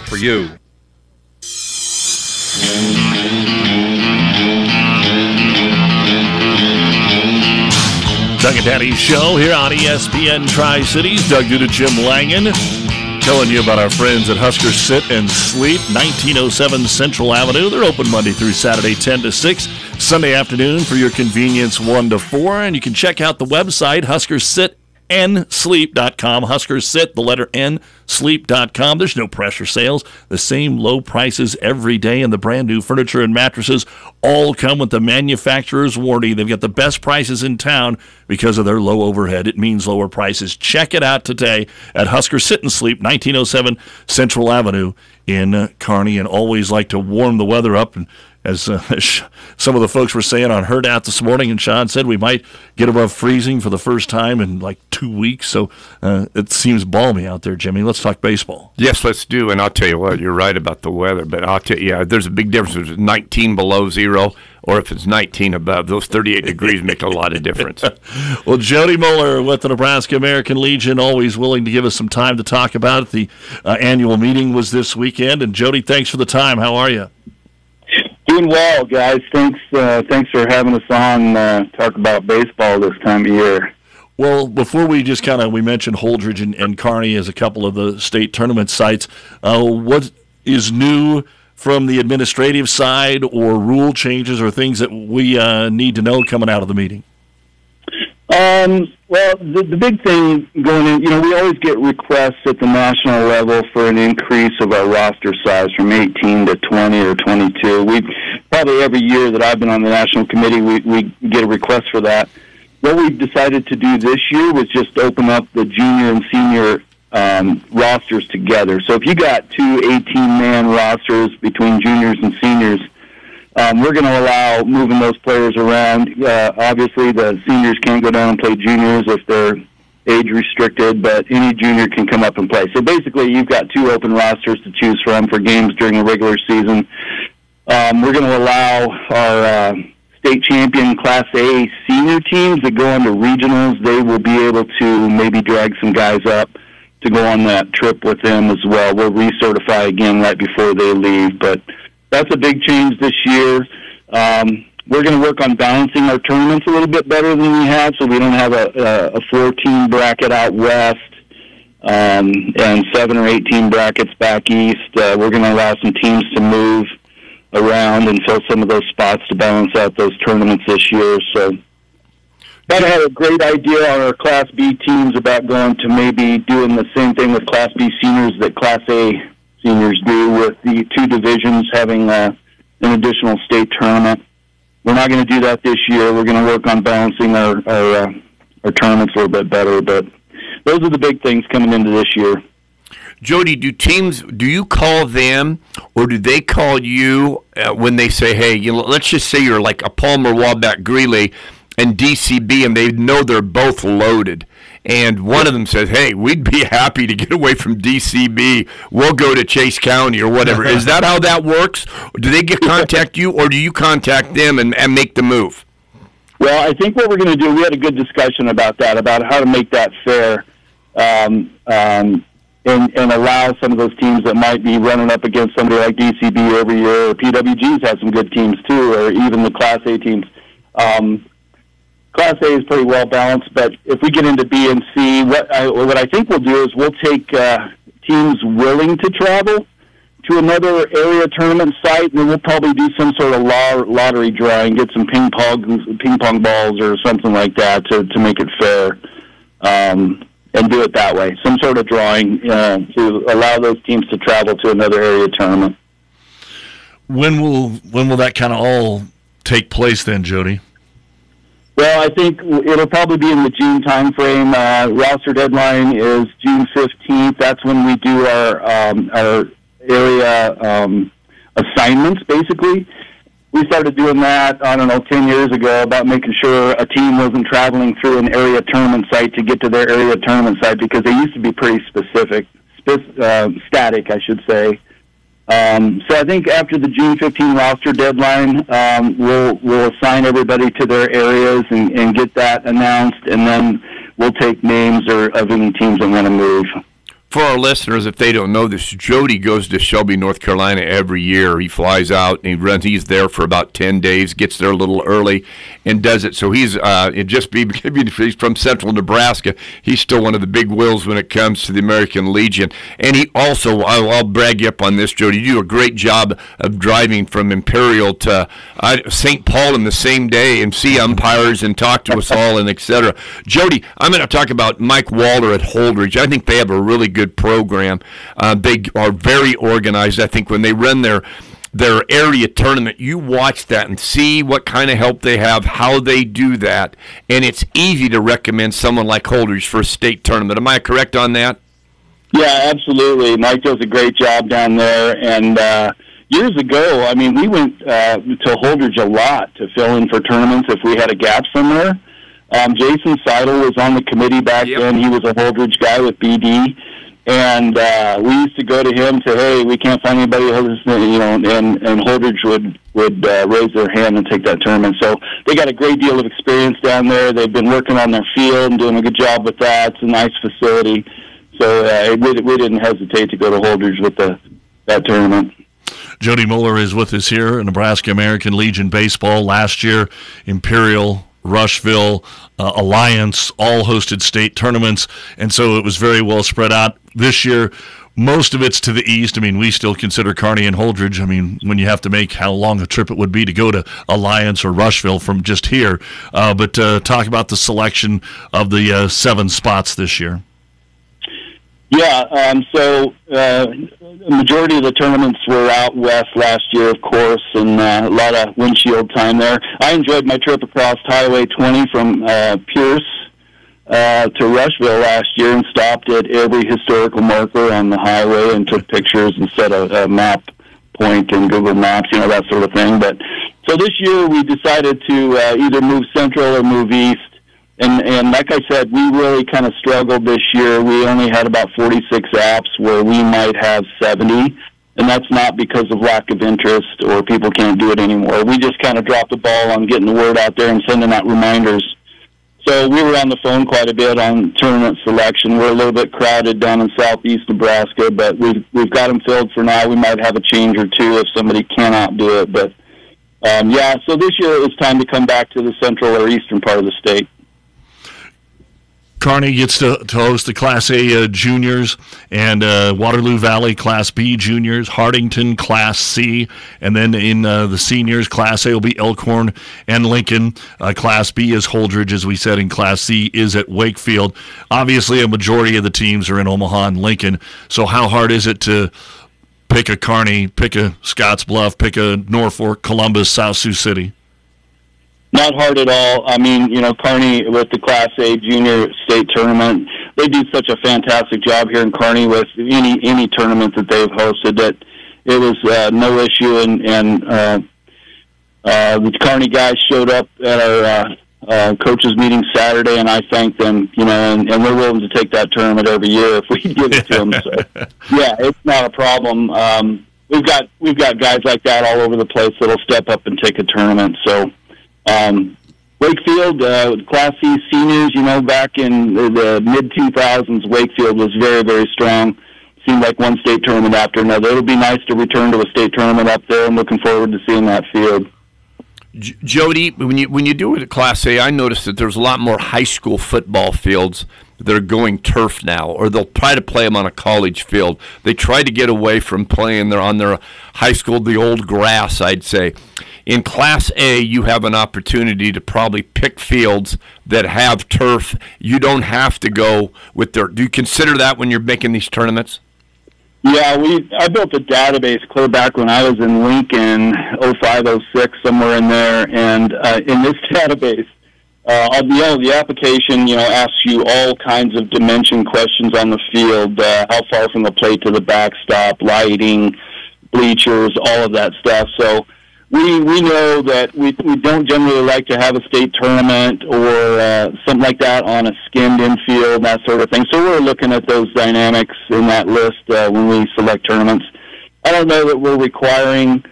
for you. Doug and Daddy Show here on ESPN Tri Cities. Doug Duda, Jim Langan, telling you about our friends at Husker Sit and Sleep, 1907 Central Avenue. They're open Monday through Saturday, 10 to 6. Sunday afternoon for your convenience, 1 to 4. And you can check out the website, huskersit.sleep.com. Huskers Sit, the letter N, sleep.com. There's no pressure sales. The same low prices every day, and the brand new furniture and mattresses all come with the manufacturer's warranty. They've got the best prices in town because of their low overhead. It means lower prices. Check it out today at Husker Sit and Sleep, 1907 Central Avenue in Kearney. And always like to warm the weather up and as uh, some of the folks were saying on Herd Out this morning, and Sean said we might get above freezing for the first time in like two weeks. So uh, it seems balmy out there, Jimmy. Let's talk baseball. Yes, let's do. And I'll tell you what, you're right about the weather, but I'll tell you, yeah, there's a big difference if it's 19 below zero or if it's 19 above. Those 38 degrees make a lot of difference. well, Jody Moeller with the Nebraska American Legion, always willing to give us some time to talk about it. The uh, annual meeting was this weekend. And Jody, thanks for the time. How are you? Doing well, guys. Thanks, uh, thanks for having us on uh, talk about baseball this time of year. Well, before we just kind of we mentioned Holdrege and, and Kearney as a couple of the state tournament sites. Uh, what is new from the administrative side, or rule changes, or things that we uh, need to know coming out of the meeting? Um, Well, the, the big thing going in, you know, we always get requests at the national level for an increase of our roster size from 18 to 20 or 22. We probably every year that I've been on the national committee, we, we get a request for that. What we decided to do this year was just open up the junior and senior um, rosters together. So if you got two 18-man rosters between juniors and seniors, um, we're going to allow moving those players around. Uh, obviously, the seniors can't go down and play juniors if they're age restricted, but any junior can come up and play. So basically, you've got two open rosters to choose from for games during the regular season. Um, we're going to allow our uh, state champion Class A senior teams that go into regionals. They will be able to maybe drag some guys up to go on that trip with them as well. We'll recertify again right before they leave, but that's a big change this year. Um, we're going to work on balancing our tournaments a little bit better than we have, so we don't have a, a, a four-team bracket out west um, and seven or eight team brackets back east. Uh, we're going to allow some teams to move around and fill some of those spots to balance out those tournaments this year. So that had a great idea on our Class B teams about going to maybe doing the same thing with Class B seniors that Class A seniors do with the two divisions having uh, an additional state tournament. We're not going to do that this year. We're going to work on balancing our our, uh, our tournaments a little bit better. But those are the big things coming into this year. Jody, do teams do you call them or do they call you uh, when they say, "Hey, you know, let's just say you're like a Palmer Wolbach Greeley and DCB, and they know they're both loaded." And one of them says, "Hey, we'd be happy to get away from DCB. We'll go to Chase County or whatever." Is that how that works? Do they get contact you, or do you contact them and, and make the move? Well, I think what we're going to do. We had a good discussion about that, about how to make that fair, um, um, and and allow some of those teams that might be running up against somebody like DCB every year, or PWG's has some good teams too, or even the Class A teams. Um, Class A is pretty well balanced, but if we get into B and C, what I, what I think we'll do is we'll take uh, teams willing to travel to another area tournament site, and then we'll probably do some sort of lottery drawing, get some ping pong ping pong balls or something like that to to make it fair, um, and do it that way. Some sort of drawing uh, to allow those teams to travel to another area tournament. When will when will that kind of all take place then, Jody? Well, I think it'll probably be in the June timeframe. Uh, roster deadline is June 15th. That's when we do our um, our area um, assignments, basically. We started doing that, I don't know, 10 years ago about making sure a team wasn't traveling through an area tournament site to get to their area tournament site because they used to be pretty specific, spe- uh, static, I should say. Um, so I think after the June 15 roster deadline, um, we'll we'll assign everybody to their areas and, and get that announced, and then we'll take names or of any teams that want to move for our listeners, if they don't know this, Jody goes to Shelby, North Carolina every year. He flies out and he runs. He's there for about ten days, gets there a little early, and does it. So he's uh, it just be he's from Central Nebraska. He's still one of the big wheels when it comes to the American Legion. And he also, I'll, I'll brag you up on this, Jody. You do a great job of driving from Imperial to uh, St. Paul in the same day and see umpires and talk to us all and etc. Jody, I'm going to talk about Mike Walter at Holdrege. I think they have a really good good program. Uh, they are very organized. I think when they run their their area tournament, you watch that and see what kind of help they have, how they do that, and it's easy to recommend someone like Holdrege for a state tournament. Am I correct on that? Yeah, absolutely. Mike does a great job down there, and uh, years ago, I mean, we went uh, to Holdrege a lot to fill in for tournaments if we had a gap somewhere. Um, Jason Seidel was on the committee back yep. then. He was a Holdrege guy with BD and uh, we used to go to him say, "Hey, we can't find anybody else," you know, and and Holdrege would would uh, raise their hand and take that tournament. So they got a great deal of experience down there. They've been working on their field and doing a good job with that. It's a nice facility, so uh, we we didn't hesitate to go to Holdrege with the that tournament. Jody Moeller is with us here, Nebraska American Legion baseball. Last year, Imperial Rushville, uh, Alliance all hosted state tournaments, and so it was very well spread out. This year, most of it's to the east. I mean, we still consider Kearney and Holdrege. I mean, when you have to make how long a trip it would be to go to Alliance or Rushville from just here. Uh, but uh, talk about the selection of the uh, seven spots this year. Yeah, um, so uh, majority of the tournaments were out west last year, of course, and uh, a lot of windshield time there. I enjoyed my trip across Highway 20 from uh, Pierce uh, to Rushville last year and stopped at every historical marker on the highway and took pictures and set a, a map point in Google Maps, you know, that sort of thing. But so this year we decided to uh, either move central or move east and and like I said, we really kind of struggled this year. We only had about 46 apps where we might have 70, and that's not because of lack of interest or people can't do it anymore. We just kind of dropped the ball on getting the word out there and sending out reminders. So we were on the phone quite a bit on tournament selection. We're a little bit crowded down in southeast Nebraska, but we've we've got them filled for now. We might have a change or two if somebody cannot do it, but. Um, yeah, so this year it was time to come back to the central or eastern part of the state. Kearney gets to, to host the Class A uh, juniors and uh, Waterloo Valley Class B juniors, Hartington Class C, and then in uh, the seniors, Class A will be Elkhorn and Lincoln. Uh, Class B is Holdrege, as we said, and Class C is at Wakefield. Obviously, a majority of the teams are in Omaha and Lincoln. So, how hard is it to pick a Kearney, pick a Scottsbluff, pick a Norfolk, Columbus, South Sioux City? Not hard at all. I mean, you know, Kearney with the Class A Junior State Tournament, they do such a fantastic job here in Kearney with any any tournament that they've hosted. That it was uh, no issue, and and uh, uh, the Kearney guys showed up at our uh, uh, coaches meeting Saturday, and I thanked them. You know, and, and we're willing to take that tournament every year if we give it to them. So, yeah, it's not a problem. Um, we've got we've got guys like that all over the place that'll step up and take a tournament. So. Um, Wakefield, uh, Class C seniors, you know, back in the, the mid 2000s, Wakefield was very, very strong. Seemed like one state tournament after another. It'll be nice to return to a state tournament up there. I'm looking forward to seeing that field. J- Jody, when you when you do it at Class A, I noticed that there's a lot more high school football fields that are going turf now, or they'll try to play them on a college field. They try to get away from playing there on their high school, the old grass, I'd say. In Class A, you have an opportunity to probably pick fields that have turf. You don't have to go with their. Do you consider that when you're making these tournaments? Yeah, we I built a database clear back when I was in Lincoln, 05, 06, somewhere in there, and uh, in this database, uh, you know, the application, you know, asks you all kinds of dimension questions on the field, uh, how far from the plate to the backstop, lighting, bleachers, all of that stuff. So we we know that we we don't generally like to have a state tournament or uh, something like that on a skimmed infield, that sort of thing. So we're looking at those dynamics in that list uh, when we select tournaments. I don't know that we're requiring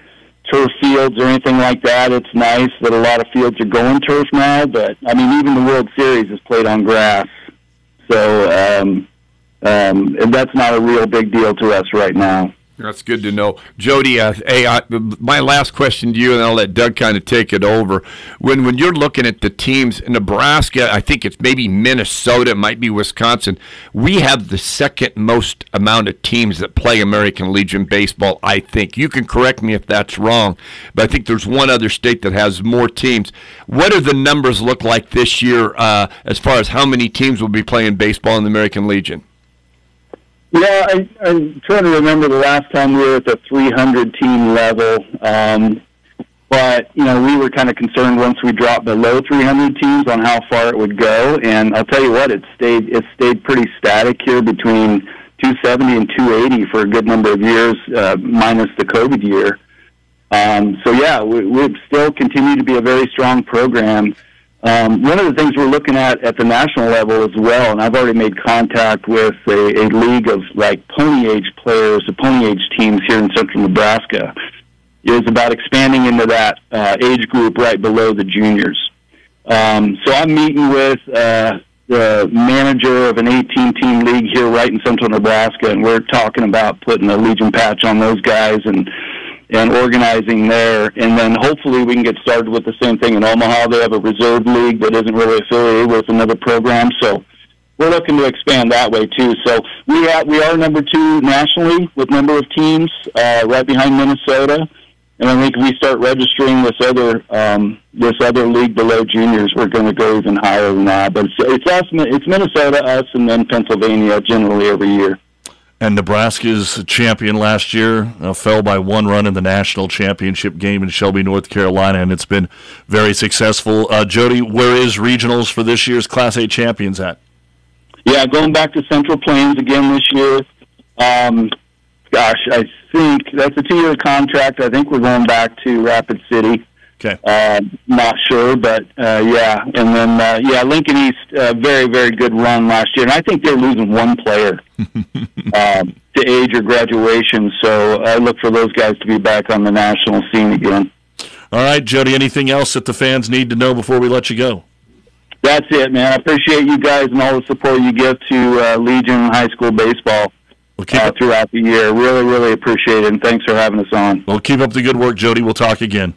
turf fields or anything like that. It's nice that a lot of fields are going turf now, but I mean even the World Series is played on grass, so um, um, and that's not a real big deal to us right now. That's good to know, Jody. Uh, hey, I, my last question to you, and I'll let Doug kind of take it over. When when you're looking at the teams, Nebraska, I think it's maybe Minnesota, it might be Wisconsin. We have the second most amount of teams that play American Legion baseball. I think you can correct me if that's wrong, but I think there's one other state that has more teams. What do the numbers look like this year, uh, as far as how many teams will be playing baseball in the American Legion? Yeah, I, I'm trying to remember the last time we were at the 300 team level. Um, but you know, we were kind of concerned once we dropped below 300 teams on how far it would go. And I'll tell you what, it stayed it stayed pretty static here between 270 and 280 for a good number of years, uh, minus the COVID year. Um, so yeah, we, we've still continued to be a very strong program. Um, one of the things we're looking at at the national level as well, and I've already made contact with a, a league of like pony age players, the pony age teams here in central Nebraska, is about expanding into that uh, age group right below the juniors. Um, so I'm meeting with uh, the manager of an 18 team league here right in central Nebraska, and we're talking about putting a Legion patch on those guys and and organizing there. And then hopefully we can get started with the same thing in Omaha. They have a reserve league that isn't really affiliated with another program. So we're looking to expand that way too. So we are, we are number two nationally with number of teams, uh, right behind Minnesota. And I think if we start registering this other um, this other league below juniors, we're going to go even higher than that. But it's, it's us, it's Minnesota, us, and then Pennsylvania generally every year. And Nebraska's champion last year uh, fell by one run in the national championship game in Shelby, North Carolina, and it's been very successful. Uh, Jody, where is regionals for this year's Class A champions at? Yeah, going back to Central Plains again this year. Um, gosh, I think that's a two-year contract. I think we're going back to Rapid City. Okay. Uh, not sure, but uh, yeah. And then uh, yeah, Lincoln East, uh, very very good run last year, and I think they're losing one player um, to age or graduation. So I look for those guys to be back on the national scene again. All right, Jody. Anything else that the fans need to know before we let you go? That's it, man. I appreciate you guys and all the support you give to uh, Legion High School baseball uh, throughout the year. Really, really appreciate it, and thanks for having us on. Well, keep up the good work, Jody. We'll talk again.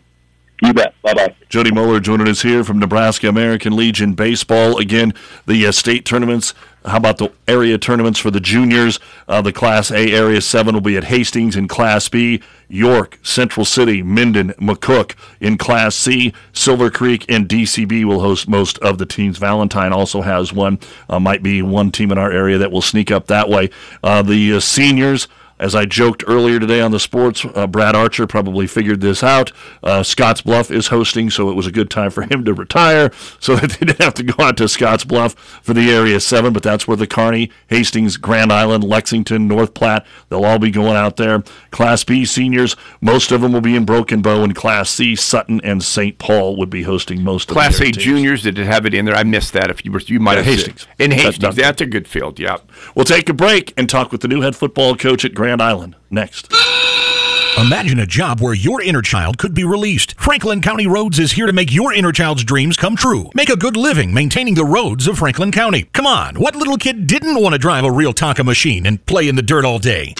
You bet. Bye bye. Jody Moeller joining us here from Nebraska American Legion Baseball. Again, the uh, state tournaments. How about the area tournaments for the juniors? Uh, the Class A Area 7 will be at Hastings in Class B. York, Central City, Minden, McCook in Class C. Silver Creek and DCB will host most of the teams. Valentine also has one. Uh, might be one team in our area that will sneak up that way. Uh, the uh, seniors. As I joked earlier today on the sports, uh, Brad Archer probably figured this out. Uh, Scotts Bluff is hosting, so it was a good time for him to retire so that they didn't have to go out to Scotts Bluff for the Area 7, but that's where the Kearney, Hastings, Grand Island, Lexington, North Platte, they'll all be going out there. Class B seniors, most of them will be in Broken Bow, and Class C, Sutton and St. Paul would be hosting most Class of Class A juniors, did it have it in there? I missed that. If you were, you might Yeah, have Hastings. said- In Hastings, not- that's a good field. Yeah. We'll take a break and talk with the new head football coach at Grand Island next. Imagine a job where your inner child could be released. Franklin County Roads is here to make your inner child's dreams come true. Make a good living maintaining the roads of Franklin County. Come on, what little kid didn't want to drive a real Tonka machine and play in the dirt all day?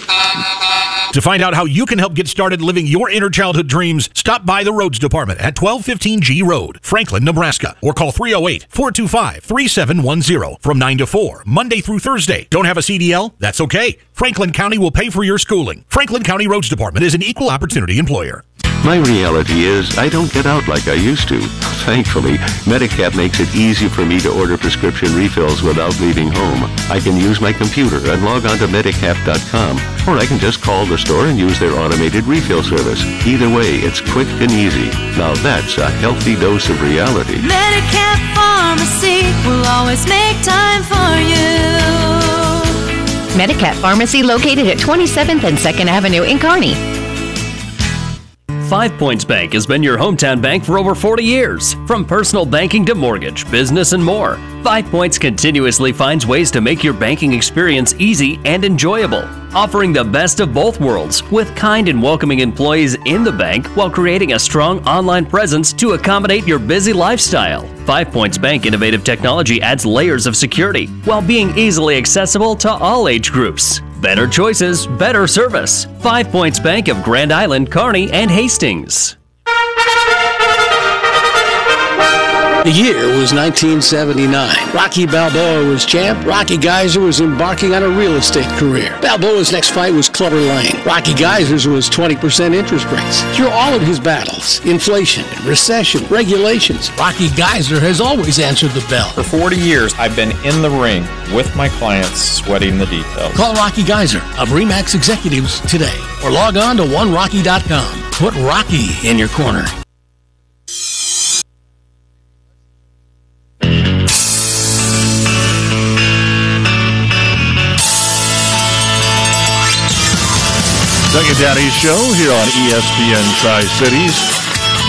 To find out how you can help get started living your inner childhood dreams, stop by the Roads Department at 1215 G Road, Franklin, Nebraska, or call 308 425 3710 from 9 to 4, Monday through Thursday. Don't have a CDL? That's okay. Franklin County will pay for your schooling. Franklin County Roads Department is an equal opportunity employer. My reality is I don't get out like I used to. Thankfully, Medicap makes it easy for me to order prescription refills without leaving home. I can use my computer and log on to Medicap.com, or I can just call the store and use their automated refill service. Either way, it's quick and easy. Now that's a healthy dose of reality. Medicap Pharmacy will always make time for you. Medicap Pharmacy located at 27th and 2nd Avenue in Kearney. Five Points Bank has been your hometown bank for over 40 years. From personal banking to mortgage, business, and more, Five Points continuously finds ways to make your banking experience easy and enjoyable. Offering the best of both worlds with kind and welcoming employees in the bank while creating a strong online presence to accommodate your busy lifestyle. Five Points Bank innovative technology adds layers of security while being easily accessible to all age groups. Better choices, better service. Five Points Bank of Grand Island, Kearney, and Hastings. The year was 1979. Rocky Balboa was champ. Rocky Geyser was embarking on a real estate career. Balboa's next fight was Clubber Lang. Rocky Geyser's was 20% interest rates. Through all of his battles, inflation, recession, regulations, Rocky Geyser has always answered the bell. For 40 years, I've been in the ring with my clients, sweating the details. Call Rocky Geyser of Remax Executives today or log on to onerocky.com. Put Rocky in your corner. Doug and Daddy's show here on ESPN Tri Cities.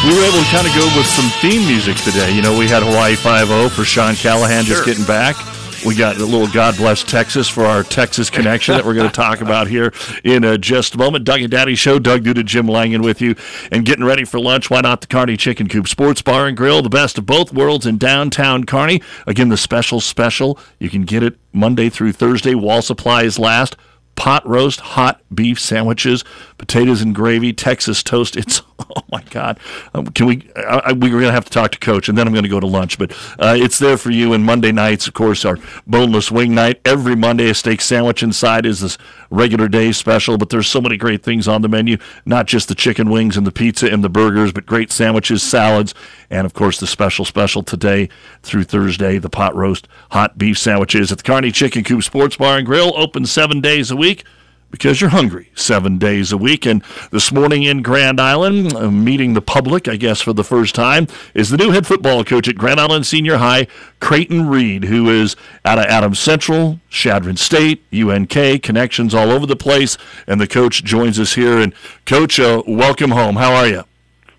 We were able to kind of go with some theme music today. You know, we had Hawaii 5 for Sean Callahan just Sure. getting back. We got a little God Bless Texas for our Texas connection that we're going to talk about here in uh, just a moment. Doug and Daddy Show, Doug Duda, Jim Langan with you. And getting ready for lunch, why not the Kearney Chicken Coop Sports Bar and Grill, the best of both worlds in downtown Kearney. Again, the special special. You can get it Monday through Thursday. Wall supplies last. Pot roast, hot beef sandwiches, potatoes and gravy, Texas toast. It's oh my god! Um, can we? I, I, we're to have to talk to Coach, and then I'm to go to lunch. But uh, it's there for you. And Monday nights, of course, our boneless wing night. Every Monday, a steak sandwich inside is this regular day special. But there's so many great things on the menu. Not just the chicken wings and the pizza and the burgers, but great sandwiches, salads, and of course the special special today through Thursday, the pot roast hot beef sandwiches at the Kearney Chicken Coop Sports Bar and Grill, open seven days a week because you're hungry seven days a week. And this morning in Grand Island, uh, meeting the public, I guess, for the first time, is the new head football coach at Grand Island Senior High, Creighton Reed, who is out of Adams Central, Chadron State, UNK, connections all over the place. And the coach joins us here. And, Coach, uh, welcome home. How are you?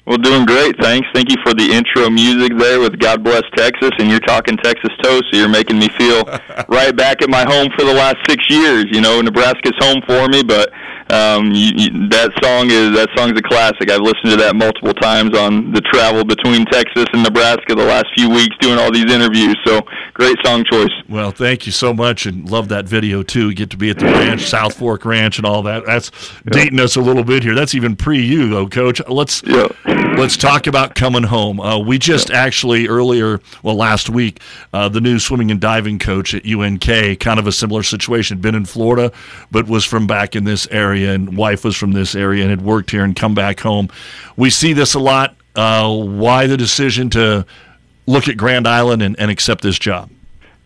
Well, doing great. Thanks. Thank you for the intro music there with God Bless Texas. And you're talking Texas Toast, so you're making me feel right back at my home for the last six years. You know, Nebraska's home for me, but um, you, you, that song is that song's a classic. I've listened to that multiple times on the travel between Texas and Nebraska the last few weeks doing all these interviews. So great song choice. Well, thank you so much, and love that video too. You get to be at the ranch, South Fork Ranch, and all that. That's dating us a little bit here. That's even pre you though, Coach. Let's yeah. let's talk about coming home. Uh, we just actually earlier, well, last week, uh, the new swimming and diving coach at UNK, kind of a similar situation, been in Florida, but was from back in this area area, and wife was from this area and had worked here and come back home. We see this a lot. Uh, why the decision to look at Grand Island and, and accept this job?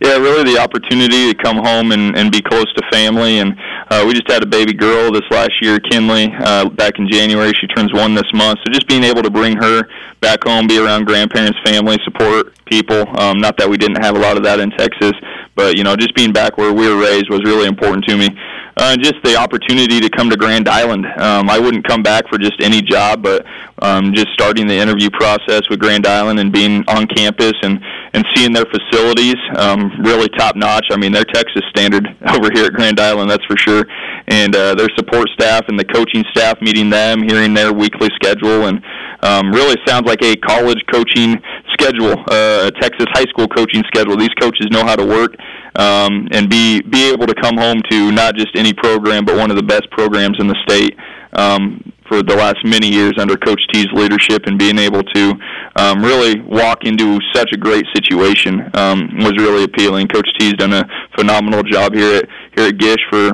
Yeah, really the opportunity to come home and, and be close to family. And uh, we just had a baby girl this last year, Kinley, uh, back in January. She turns one this month. So just being able to bring her back home, be around grandparents, family, support people. Um, not that we didn't have a lot of that in Texas, but you know, just being back where we were raised was really important to me uh, just the opportunity to come to Grand Island. Um, I wouldn't come back for just any job, but um, just starting the interview process with Grand Island and being on campus and and seeing their facilities, um, really top notch. I mean, they're Texas standard over here at Grand Island, that's for sure. And uh, their support staff and the coaching staff, meeting them, hearing their weekly schedule, and um, really sounds like a college coaching schedule, uh, a Texas high school coaching schedule. These coaches know how to work um, and be be able to come home to not just any program, but one of the best programs in the state. Um, for the last many years under Coach T's leadership and being able to um, really walk into such a great situation um, was really appealing. Coach T's done a phenomenal job here at here at Gish for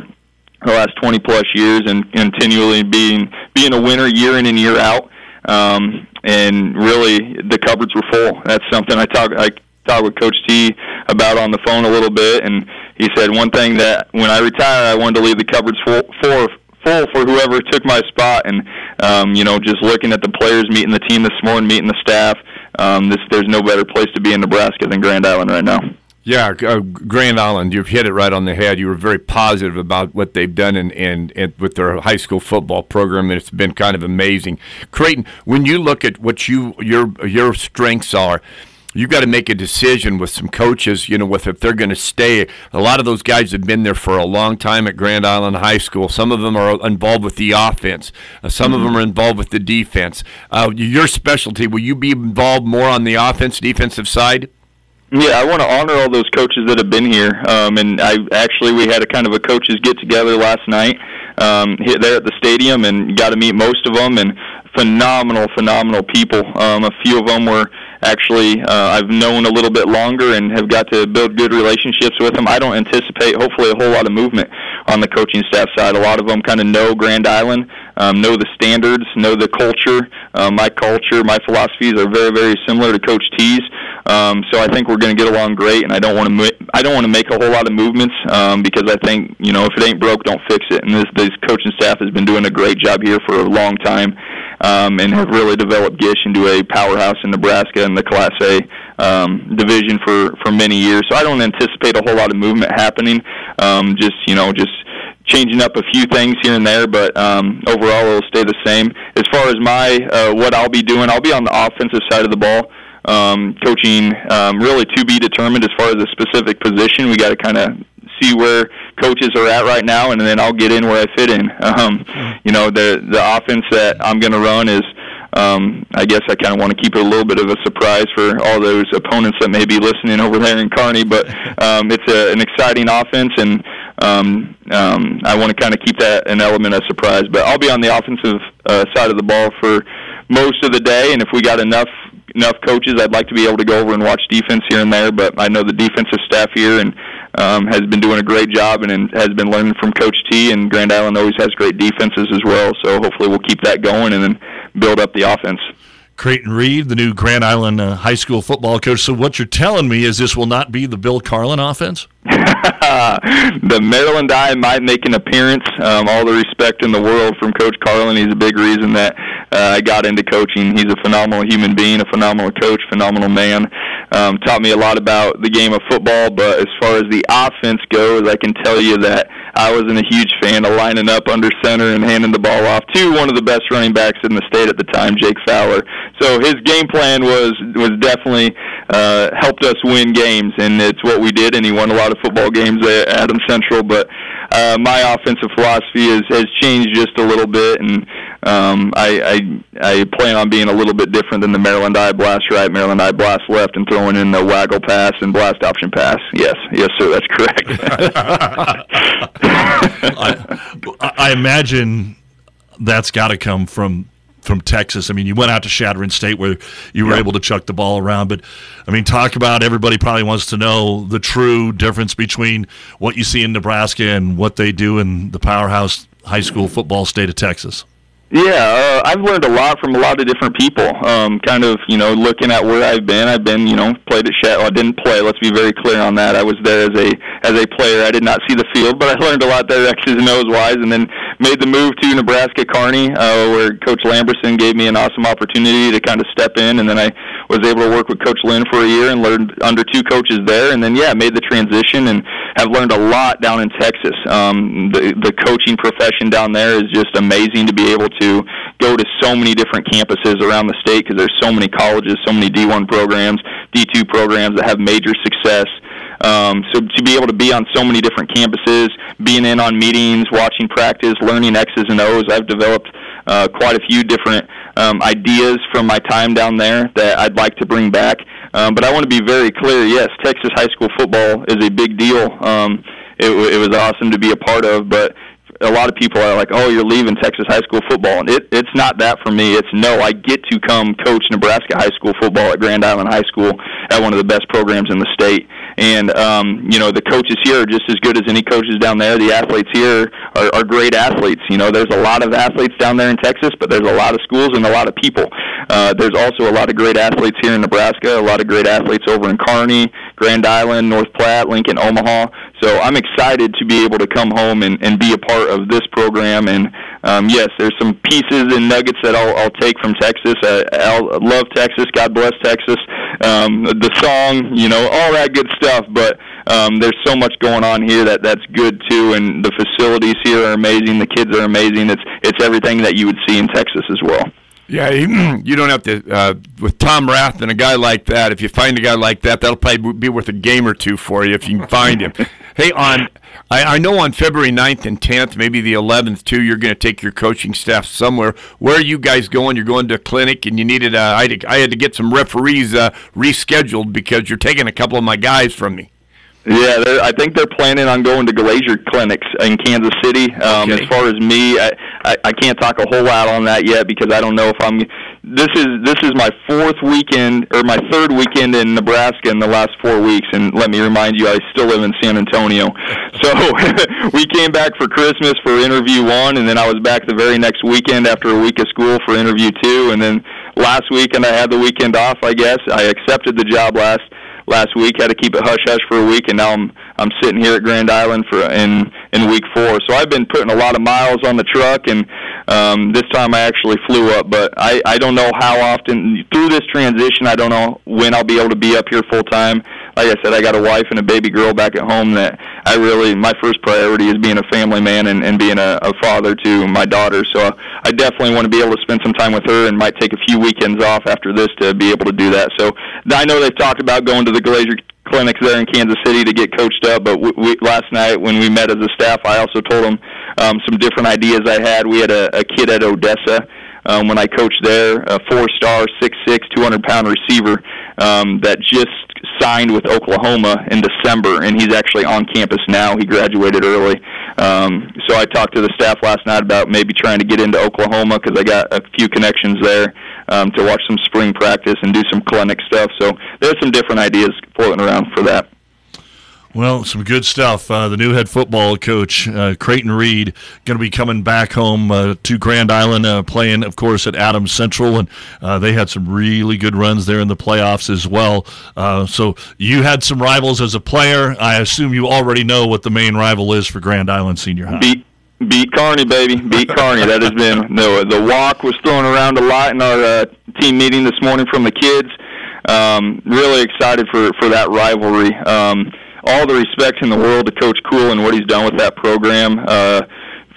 the last 20 plus years and continually being being a winner year in and year out. Um, and really, the cupboards were full. That's something I talk I talked with Coach T about on the phone a little bit, and he said one thing that when I retire, I wanted to leave the cupboards full for full for whoever took my spot. And um, you know, just looking at the players, meeting the team this morning, meeting the staff, um, this there's no better place to be in Nebraska than Grand Island right now. Yeah, uh, Grand Island, you've hit it right on the head. You were very positive about what they've done in, in, in, with their high school football program, and it's been kind of amazing. Creighton, when you look at what you your your strengths are, you got to make a decision with some coaches, you know, with if they're going to stay. A lot of those guys have been there for a long time at Grand Island High School. Some of them are involved with the offense. Uh, some mm-hmm. of them are involved with the defense. Uh, your specialty, will you be involved more on the offense, defensive side? Yeah, I want to honor all those coaches that have been here. Um, and I actually we had a kind of a coaches get together last night um, there at the stadium, and got to meet most of them. And phenomenal, phenomenal people. Um, a few of them were actually uh, I've known a little bit longer and have got to build good relationships with them. I don't anticipate, hopefully, a whole lot of movement on the coaching staff side. A lot of them kind of know Grand Island, um, know the standards, know the culture. Um, my culture, my philosophies are very, very similar to Coach T's. Um, so I think we're going to get along great, and I don't want to I don't want to make a whole lot of movements um, because I think you know if it ain't broke, don't fix it. And this this coaching staff has been doing a great job here for a long time um, and have really developed Gish into a powerhouse in Nebraska in the Class A um, division for for many years. So I don't anticipate a whole lot of movement happening. Um, just you know, just changing up a few things here and there, but um, overall it'll stay the same. As far as my uh, what I'll be doing, I'll be on the offensive side of the ball. Um, coaching um, really to be determined as far as a specific position. We got to kind of see where coaches are at right now, and then I'll get in where I fit in. Um, you know, the the offense that I'm going to run is. Um, I guess I kind of want to keep it a little bit of a surprise for all those opponents that may be listening over there in Kearney. But um, it's a, an exciting offense, and um, um, I want to kind of keep that an element of surprise. But I'll be on the offensive uh, side of the ball for most of the day, and if we got enough enough coaches, I'd like to be able to go over and watch defense here and there. But I know the defensive staff here and um, has been doing a great job and, and has been learning from Coach T. And Grand Island always has great defenses as well. So hopefully we'll keep that going and then build up the offense. Creighton Reed, the new Grand Island uh, high school football coach. So what you're telling me is this will not be the Bill Carlin offense? the Maryland I might make an appearance. Um, all the respect in the world from Coach Carlin. He's a big reason that uh, I got into coaching. He's a phenomenal human being, a phenomenal coach, phenomenal man. Um, taught me a lot about the game of football, but as far as the offense goes, I can tell you that I wasn't a huge fan of lining up under center and handing the ball off to one of the best running backs in the state at the time, Jake Fowler. So his game plan was was definitely uh, helped us win games, and it's what we did. And he won a lot of football games at Adams Central. But uh, my offensive philosophy has has changed just a little bit, and um, I, I I plan on being a little bit different than the Maryland I blast right, Maryland I blast left, and throwing in the waggle pass and blast option pass. Yes, yes, sir, that's correct. I, I imagine that's got to come from from Texas. I mean, you went out to Chadron State where you were able to chuck the ball around, but I mean, talk about everybody probably wants to know the true difference between what you see in Nebraska and what they do in the powerhouse high school football state of Texas. Yeah, uh, I've learned a lot from a lot of different people. Um, kind of, you know, looking at where I've been. I've been, you know, played at Shat. Well, I didn't play. Let's be very clear on that. I was there as a as a player. I did not see the field, but I learned a lot there, X's and O's wise, and then made the move to Nebraska Kearney, uh, where Coach Lamberson gave me an awesome opportunity to kind of step in, and then I was able to work with Coach Lynn for a year and learned under two coaches there, and then yeah, made the transition and have learned a lot down in Texas. Um, the the coaching profession down there is just amazing to be able to go to so many different campuses around the state because there's so many colleges, so many D1 programs, D2 programs that have major success. Um, so to be able to be on so many different campuses, being in on meetings, watching practice, learning X's and O's, I've developed uh, quite a few different um, ideas from my time down there that I'd like to bring back. Um, but I want to be very clear. Yes, Texas high school football is a big deal. Um, it, it was awesome to be a part of, but a lot of people are like, "Oh, you're leaving Texas high school football," and it, it's not that for me. It's no, I get to come coach Nebraska high school football at Grand Island High School at one of the best programs in the state. And um, you know, the coaches here are just as good as any coaches down there. The athletes here are, are great athletes. You know, there's a lot of athletes down there in Texas, but there's a lot of schools and a lot of people. Uh, there's also a lot of great athletes here in Nebraska. A lot of great athletes over in Kearney, Grand Island, North Platte, Lincoln, Omaha. So I'm excited to be able to come home and, and be a part of this program. And um, yes, there's some pieces and nuggets that I'll, I'll take from Texas. I love Texas. God bless Texas. Um, the song, you know, all that good stuff. But um, there's so much going on here that that's good too. And the facilities here are amazing. The kids are amazing. It's it's everything that you would see in Texas as well. Yeah, you don't have to uh, with Tom Rath and a guy like that. If you find a guy like that, that'll probably be worth a game or two for you if you can find him. hey, on I, I know on February 9th and 10th, maybe the 11th too, you're going to take your coaching staff somewhere. Where are you guys going? You're going to a clinic, and you needed. Uh, I, had to, I had to get some referees uh, rescheduled because you're taking a couple of my guys from me. Yeah, I think they're planning on going to Glacier clinics in Kansas City. Um, Okay. As far as me, I, I, I can't talk a whole lot on that yet because I don't know if I'm. This is this is my fourth weekend or my third weekend in Nebraska in the last four weeks, and let me remind you, I still live in San Antonio. So we came back for Christmas for interview one, and then I was back the very next weekend after a week of school for interview two, and then last weekend I had the weekend off. I guess I accepted the job last last week. Had to keep it hush hush for a week, and now I'm I'm sitting here at Grand Island for in in week four. So I've been putting a lot of miles on the truck, and um, this time I actually flew up. But I I don't know how often through this transition. I don't know when I'll be able to be up here full time. Like I said, I got a wife and a baby girl back at home that I really my first priority is being a family man and, and being a, a father to my daughter. So I definitely want to be able to spend some time with her and might take a few weekends off after this to be able to do that. So I know they've talked about going to the Glacier clinics there in Kansas City to get coached up. But we, we, last night when we met as a staff, I also told them um, some different ideas I had. We had a, a kid at Odessa um, when I coached there, a four-star, six six, two hundred pound receiver um, that just signed with Oklahoma in December, and he's actually on campus now. He graduated early. Um, so I talked to the staff last night about maybe trying to get into Oklahoma because I got a few connections there um, to watch some spring practice and do some clinic stuff. So there's some different ideas floating around for that. Well, some good stuff. Uh, the new head football coach, uh, Creighton Reed, going to be coming back home uh, to Grand Island, uh, playing, of course, at Adams Central, and uh, they had some really good runs there in the playoffs as well. Uh, so you had some rivals as a player. I assume you already know what the main rival is for Grand Island Senior High. Beat beat Kearney, baby, beat Kearney. That has been the the walk was thrown around a lot in our team meeting this morning from the kids. Um, really excited for for that rivalry. Um, all the respect in the world to Coach Cool and what he's done with that program. Uh,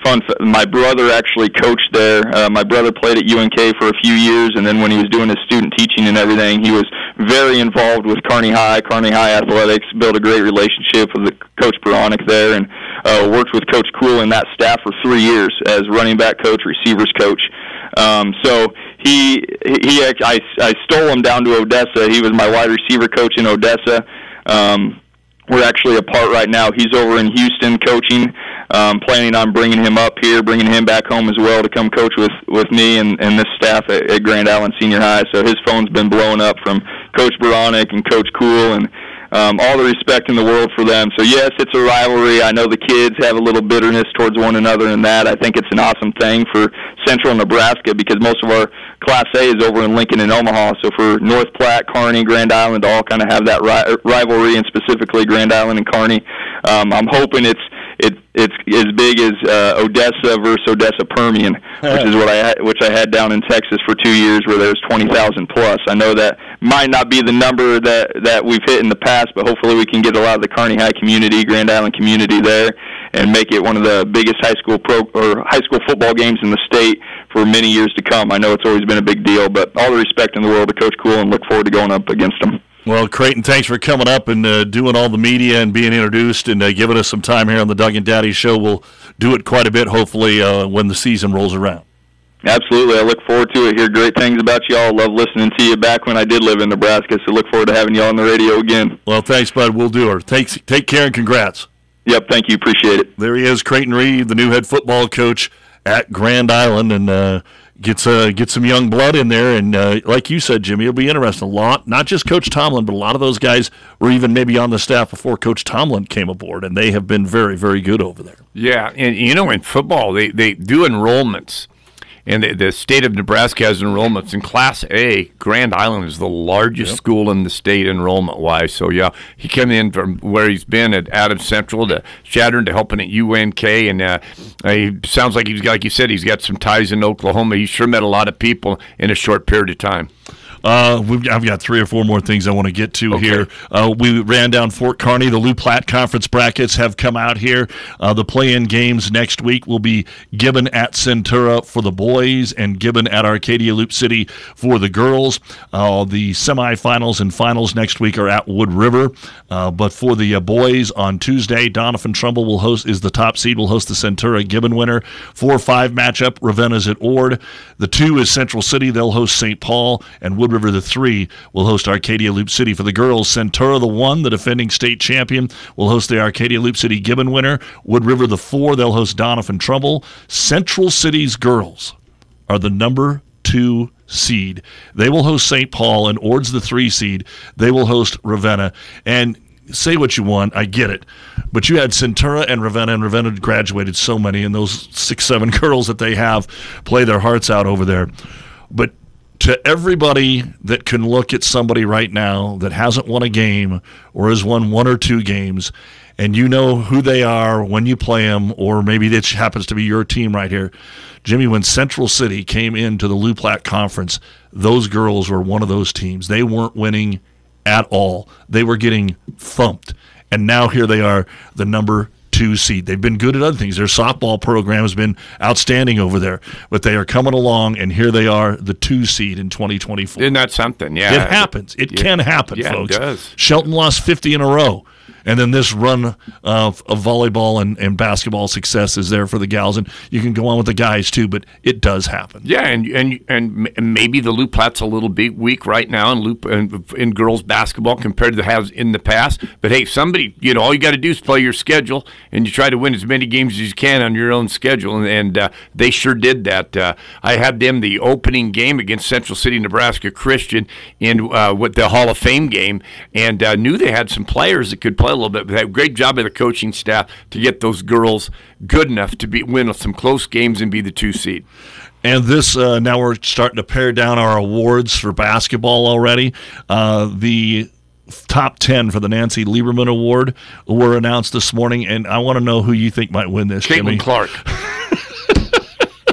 fun. My brother actually coached there. Uh, my brother played at UNK for a few years, and then when he was doing his student teaching and everything, he was very involved with Kearney High, Kearney High athletics. Built a great relationship with the Coach Beranek there, and uh, worked with Coach Cool and that staff for three years as running back coach, receivers coach. Um, so he he I I stole him down to Odessa. He was my wide receiver coach in Odessa. Um, we're actually apart right now. He's over in Houston coaching. Um, planning on bringing him up here, bringing him back home as well to come coach with with me and, and this staff at, at Grand Island Senior High. So his phone's been blowing up from Coach Beranek and Coach Cool and um, all the respect in the world for them. So yes, it's a rivalry. I know the kids have a little bitterness towards one another in that. I think it's an awesome thing for Central Nebraska because most of our Class A is over in Lincoln and Omaha. So for North Platte, Kearney, Grand Island all kind of have that ri- rivalry, and specifically Grand Island and Kearney, um, I'm hoping it's it, it's as big as uh, Odessa versus Odessa Permian, which is what I which I had down in Texas for two years, where there's 20,000 plus. I know that might not be the number that that we've hit in the past, but hopefully we can get a lot of the Kearney High community, Grand Island community there, and make it one of the biggest high school pro or high school football games in the state for many years to come. I know it's always been a big deal, but all the respect in the world to Coach Cool, and look forward to going up against him. Well, Creighton, thanks for coming up and uh, doing all the media and being introduced and uh, giving us some time here on the Doug and Daddy Show. We'll do it quite a bit, hopefully, uh, when the season rolls around. Absolutely. I look forward to it. Hear great things about y'all. Love listening to you back when I did live in Nebraska, so look forward to having y'all on the radio again. Well, thanks, bud. We'll do it. Take, take care and congrats. Yep, thank you. Appreciate it. There he is, Creighton Reed, the new head football coach at Grand Island. And, gets uh, get some young blood in there, and uh, like you said, Jimmy, it'll be interesting. A lot, not just Coach Tomlin, but a lot of those guys were even maybe on the staff before Coach Tomlin came aboard, and they have been very, very good over there. Yeah, and you know, in football, they they do enrollments and the, the, state of Nebraska has enrollments in Class A. Grand Island is the largest yep. school in the state enrollment wise. So yeah, he came in from where he's been at Adams Central to Chadron to helping at UNK, and uh, he sounds like he's got, like you said, he's got some ties in Oklahoma. He sure met a lot of people in a short period of time. Uh, I've got three or four more things I want to get to okay. here. Uh, we ran down Fort Kearney. The Loup Platte Conference brackets have come out here. Uh, the play-in games next week will be Gibbon at Centura for the boys and Gibbon at Arcadia Loup City for the girls. Uh, the semifinals and finals next week are at Wood River. Uh, but for the uh, boys on Tuesday, Doniphan Trumbull will host is the top seed. Will host the Centura Gibbon winner. Four five matchup. Ravenna's at Ord. The two is Central City. They'll host St. Paul and Wood River, the three, will host Arcadia Loup City. For the girls, Centura, the one, the defending state champion, will host the Arcadia Loup City Gibbon winner. Wood River, the four, they'll host Doniphan Trumbull. Central City's girls are the number two seed. They will host St. Paul, and Ord's the three seed. They will host Ravenna. And say what you want, I get it. But you had Centura and Ravenna, and Ravenna graduated so many, and those six, seven girls that they have play their hearts out over there. But to everybody that can look at somebody right now that hasn't won a game or has won one or two games, and you know who they are when you play them, or maybe that happens to be your team right here. Jimmy, when Central City came into the Platte Conference, those girls were one of those teams. They weren't winning at all. They were getting thumped. And now here they are, the number two seed. They've been good at other things. Their softball program has been outstanding over there, but they are coming along, and here they are, the two seed in 2024. Isn't that something? Yeah, it happens. It yeah. can happen, yeah, folks. It does. Shelton lost 50 in a row. And then this run of, of volleyball and, and basketball success is there for the gals, and you can go on with the guys too. But it does happen. Yeah, and and and maybe the Loup Platte's a little bit weak right now in loop in, in girls basketball compared to has in the past. But hey, somebody, you know, all you got to do is play your schedule, and you try to win as many games as you can on your own schedule, and, and uh, they sure did that. Uh, I had them the opening game against Central City, Nebraska Christian in uh, with the Hall of Fame game, and uh, knew they had some players that could play a little bit. But they had a great job of the coaching staff to get those girls good enough to be win some close games and be the two seed. And this uh, now we're starting to pare down our awards for basketball already. Uh, the top 10 for the Nancy Lieberman Award were announced this morning, and I want to know who you think might win this. Caitlin Jimmy. Clark.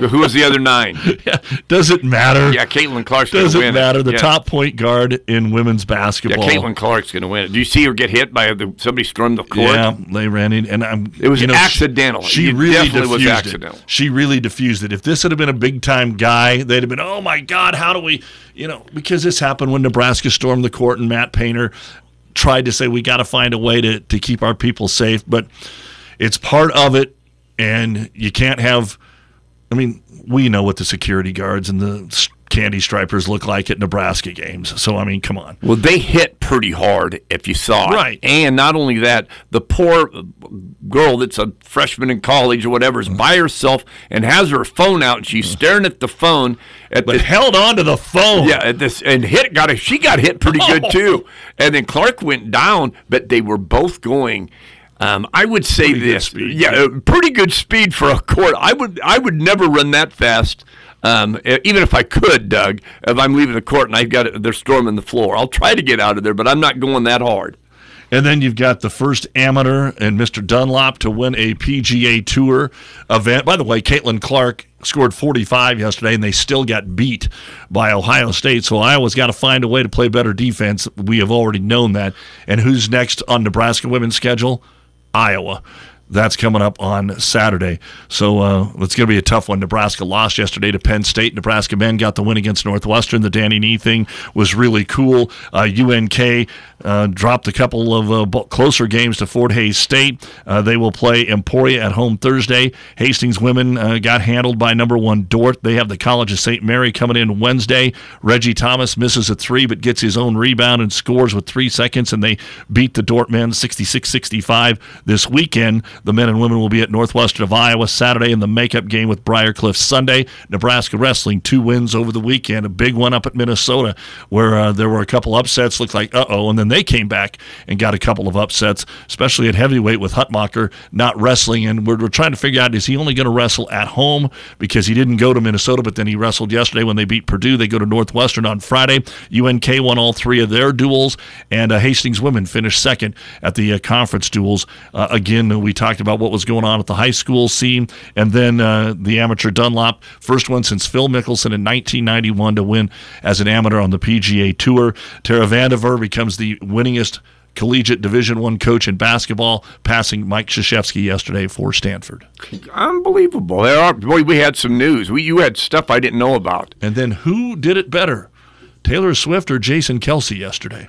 Who was the other nine? yeah, does it matter? Yeah, Caitlin Clark's going to win. Doesn't matter. The Yeah. top point guard in women's basketball. Yeah. Caitlin Clark's going to win it. Do you see her get hit by the, somebody stormed the court? Yeah, they ran in, and I'm. It was you know, accidental. She, It really definitely was accidental. it. She really diffused it. If this had been a big time guy, they'd have been, oh my God, how do we, you know, because this happened when Nebraska stormed the court and Matt Painter tried to say we got to find a way to to keep our people safe, but it's part of it, and you can't have. I mean, we know what the security guards and the candy stripers look like at Nebraska games. So I mean, come on. Well, they hit pretty hard if you saw it. Right. And not only that, the poor girl that's a freshman in college or whatever is mm-hmm. by herself and has her phone out and she's mm-hmm. staring at the phone at But the held on to the phone. Yeah, at this and hit got a, she got hit pretty good oh. too. And then Clark went down, but they were both going um, I would say Pretty this, yeah, uh, pretty good speed for a court. I would, I would never run that fast, um, even if I could, Doug. If I'm leaving the court and I've got they're storming the floor, I'll try to get out of there, but I'm not going that hard. And then you've got the first amateur and Mr. Dunlap to win a PGA Tour event. By the way, Caitlin Clark scored 45 yesterday, and they still got beat by Ohio State. So Iowa's got to find a way to play better defense. We have already known that. And who's next on Nebraska women's schedule? Iowa. That's coming up on Saturday. So uh, it's going to be a tough one. Nebraska lost yesterday to Penn State. Nebraska men got the win against Northwestern. The Danny Nee thing was really cool. Uh, UNK uh, dropped a couple of uh, closer games to Fort Hays State. Uh, they will play Emporia at home Thursday. Hastings women uh, got handled by number one Dordt. They have the College of St. Mary coming in Wednesday. Reggie Thomas misses a three but gets his own rebound and scores with three seconds, and they beat the Dordt men 66 65 this weekend. The men and women will be at Northwestern of Iowa Saturday in the makeup game with Briarcliff Sunday. Nebraska wrestling, two wins over the weekend. A big one up at Minnesota where uh, there were a couple upsets, looked like uh oh, and then they came back and got a couple of upsets, especially at heavyweight with Hutmacher not wrestling. And we're, we're trying to figure out is he only going to wrestle at home because he didn't go to Minnesota, but then he wrestled yesterday when they beat Purdue. They go to Northwestern on Friday. UNK won all three of their duels, and uh, Hastings women finished second at the uh, conference duels. Uh, again, we talked about what was going on at the high school scene, and then uh, the amateur Dunlap, first one since Phil Mickelson in 1991 to win as an amateur on the PGA Tour. Tara VanDerveer becomes the winningest collegiate Division One coach in basketball, passing Mike Krzyzewski yesterday for Stanford. Unbelievable. There are, boy, we had some news. We, you had stuff I didn't know about. And then who did it better, Taylor Swift or Jason Kelce yesterday?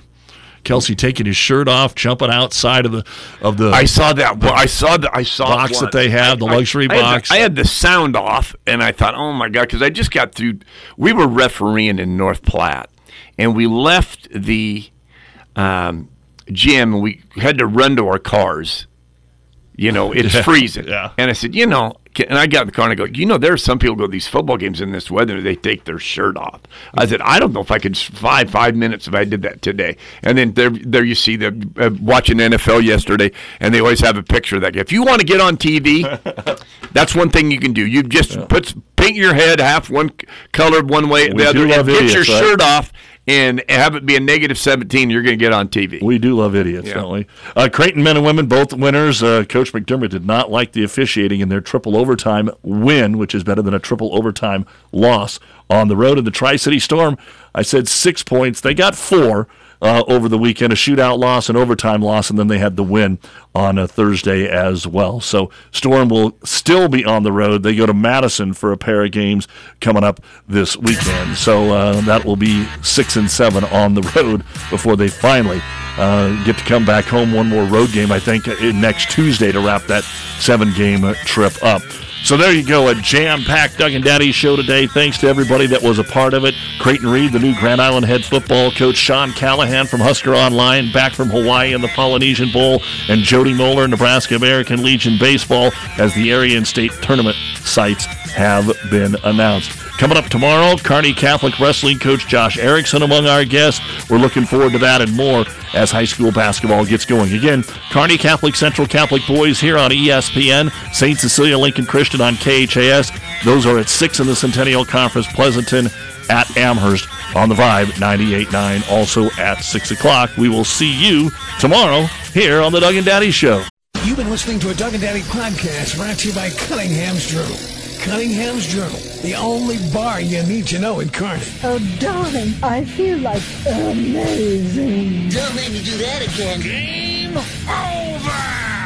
Kelce taking his shirt off, jumping outside of the of the. I saw that. Well, I saw the. I saw box that they have, the I- luxury I had the- box. I had the sound off, and I thought, oh my god, because I just got through. We were refereeing in North Platte, and we left the um, gym, and we had to run to our cars. You know, it's Yeah. freezing. Yeah. And I said, you know, and I got in the car and I go, you know, there are some people go to these football games in this weather, they take their shirt off. I said, I don't know if I could survive five minutes if I did that today. And then there, there you see the uh, watching NFL yesterday, and they always have a picture of that. If you want to get on TV, that's one thing you can do. You just put paint your head half one colored one way, We the other, and get your right? shirt off. And have it be a negative 17, you're going to get on TV. We do love idiots, Yeah. don't we? Uh, Creighton men and women, both winners. Uh, Coach McDermott did not like the officiating in their triple overtime win, which is better than a triple overtime loss on the road in the Tri City Storm. I said six points. They got four. Uh, over the weekend, a shootout loss, an overtime loss, and then they had the win on a Thursday as well. So Storm will still be on the road. They go to Madison for a pair of games coming up this weekend. So uh, that will be six and seven on the road before they finally uh, get to come back home. One more road game, I think, uh, next Tuesday to wrap that seven game trip up. So there you go, a jam-packed Doug and Daddy show today. Thanks to everybody that was a part of it. Creighton Reed, the new Grand Island head football coach, Sean Callahan from Husker Online, back from Hawaii in the Polynesian Bowl, and Jody Moeller, Nebraska American Legion Baseball, as the area and state tournament sites have been announced. Coming up tomorrow, Kearney Catholic Wrestling coach Josh Erickson among our guests. We're looking forward to that and more as high school basketball gets going. Again, Kearney Catholic Central Catholic Boys here on ESPN, St. Cecilia Lincoln Christian on KHAS. Those are at 6 in the Centennial Conference, Pleasanton at Amherst on the Vibe 98.9, also at 6 o'clock. We will see you tomorrow here on the Doug and Daddy Show. You've been listening to a Doug and Daddy podcast brought to you by Cunningham's Journal. Cunningham's Journal, the only bar you need to know in Kearney. Oh, darling, I feel like amazing. Don't make me do that again. Game over!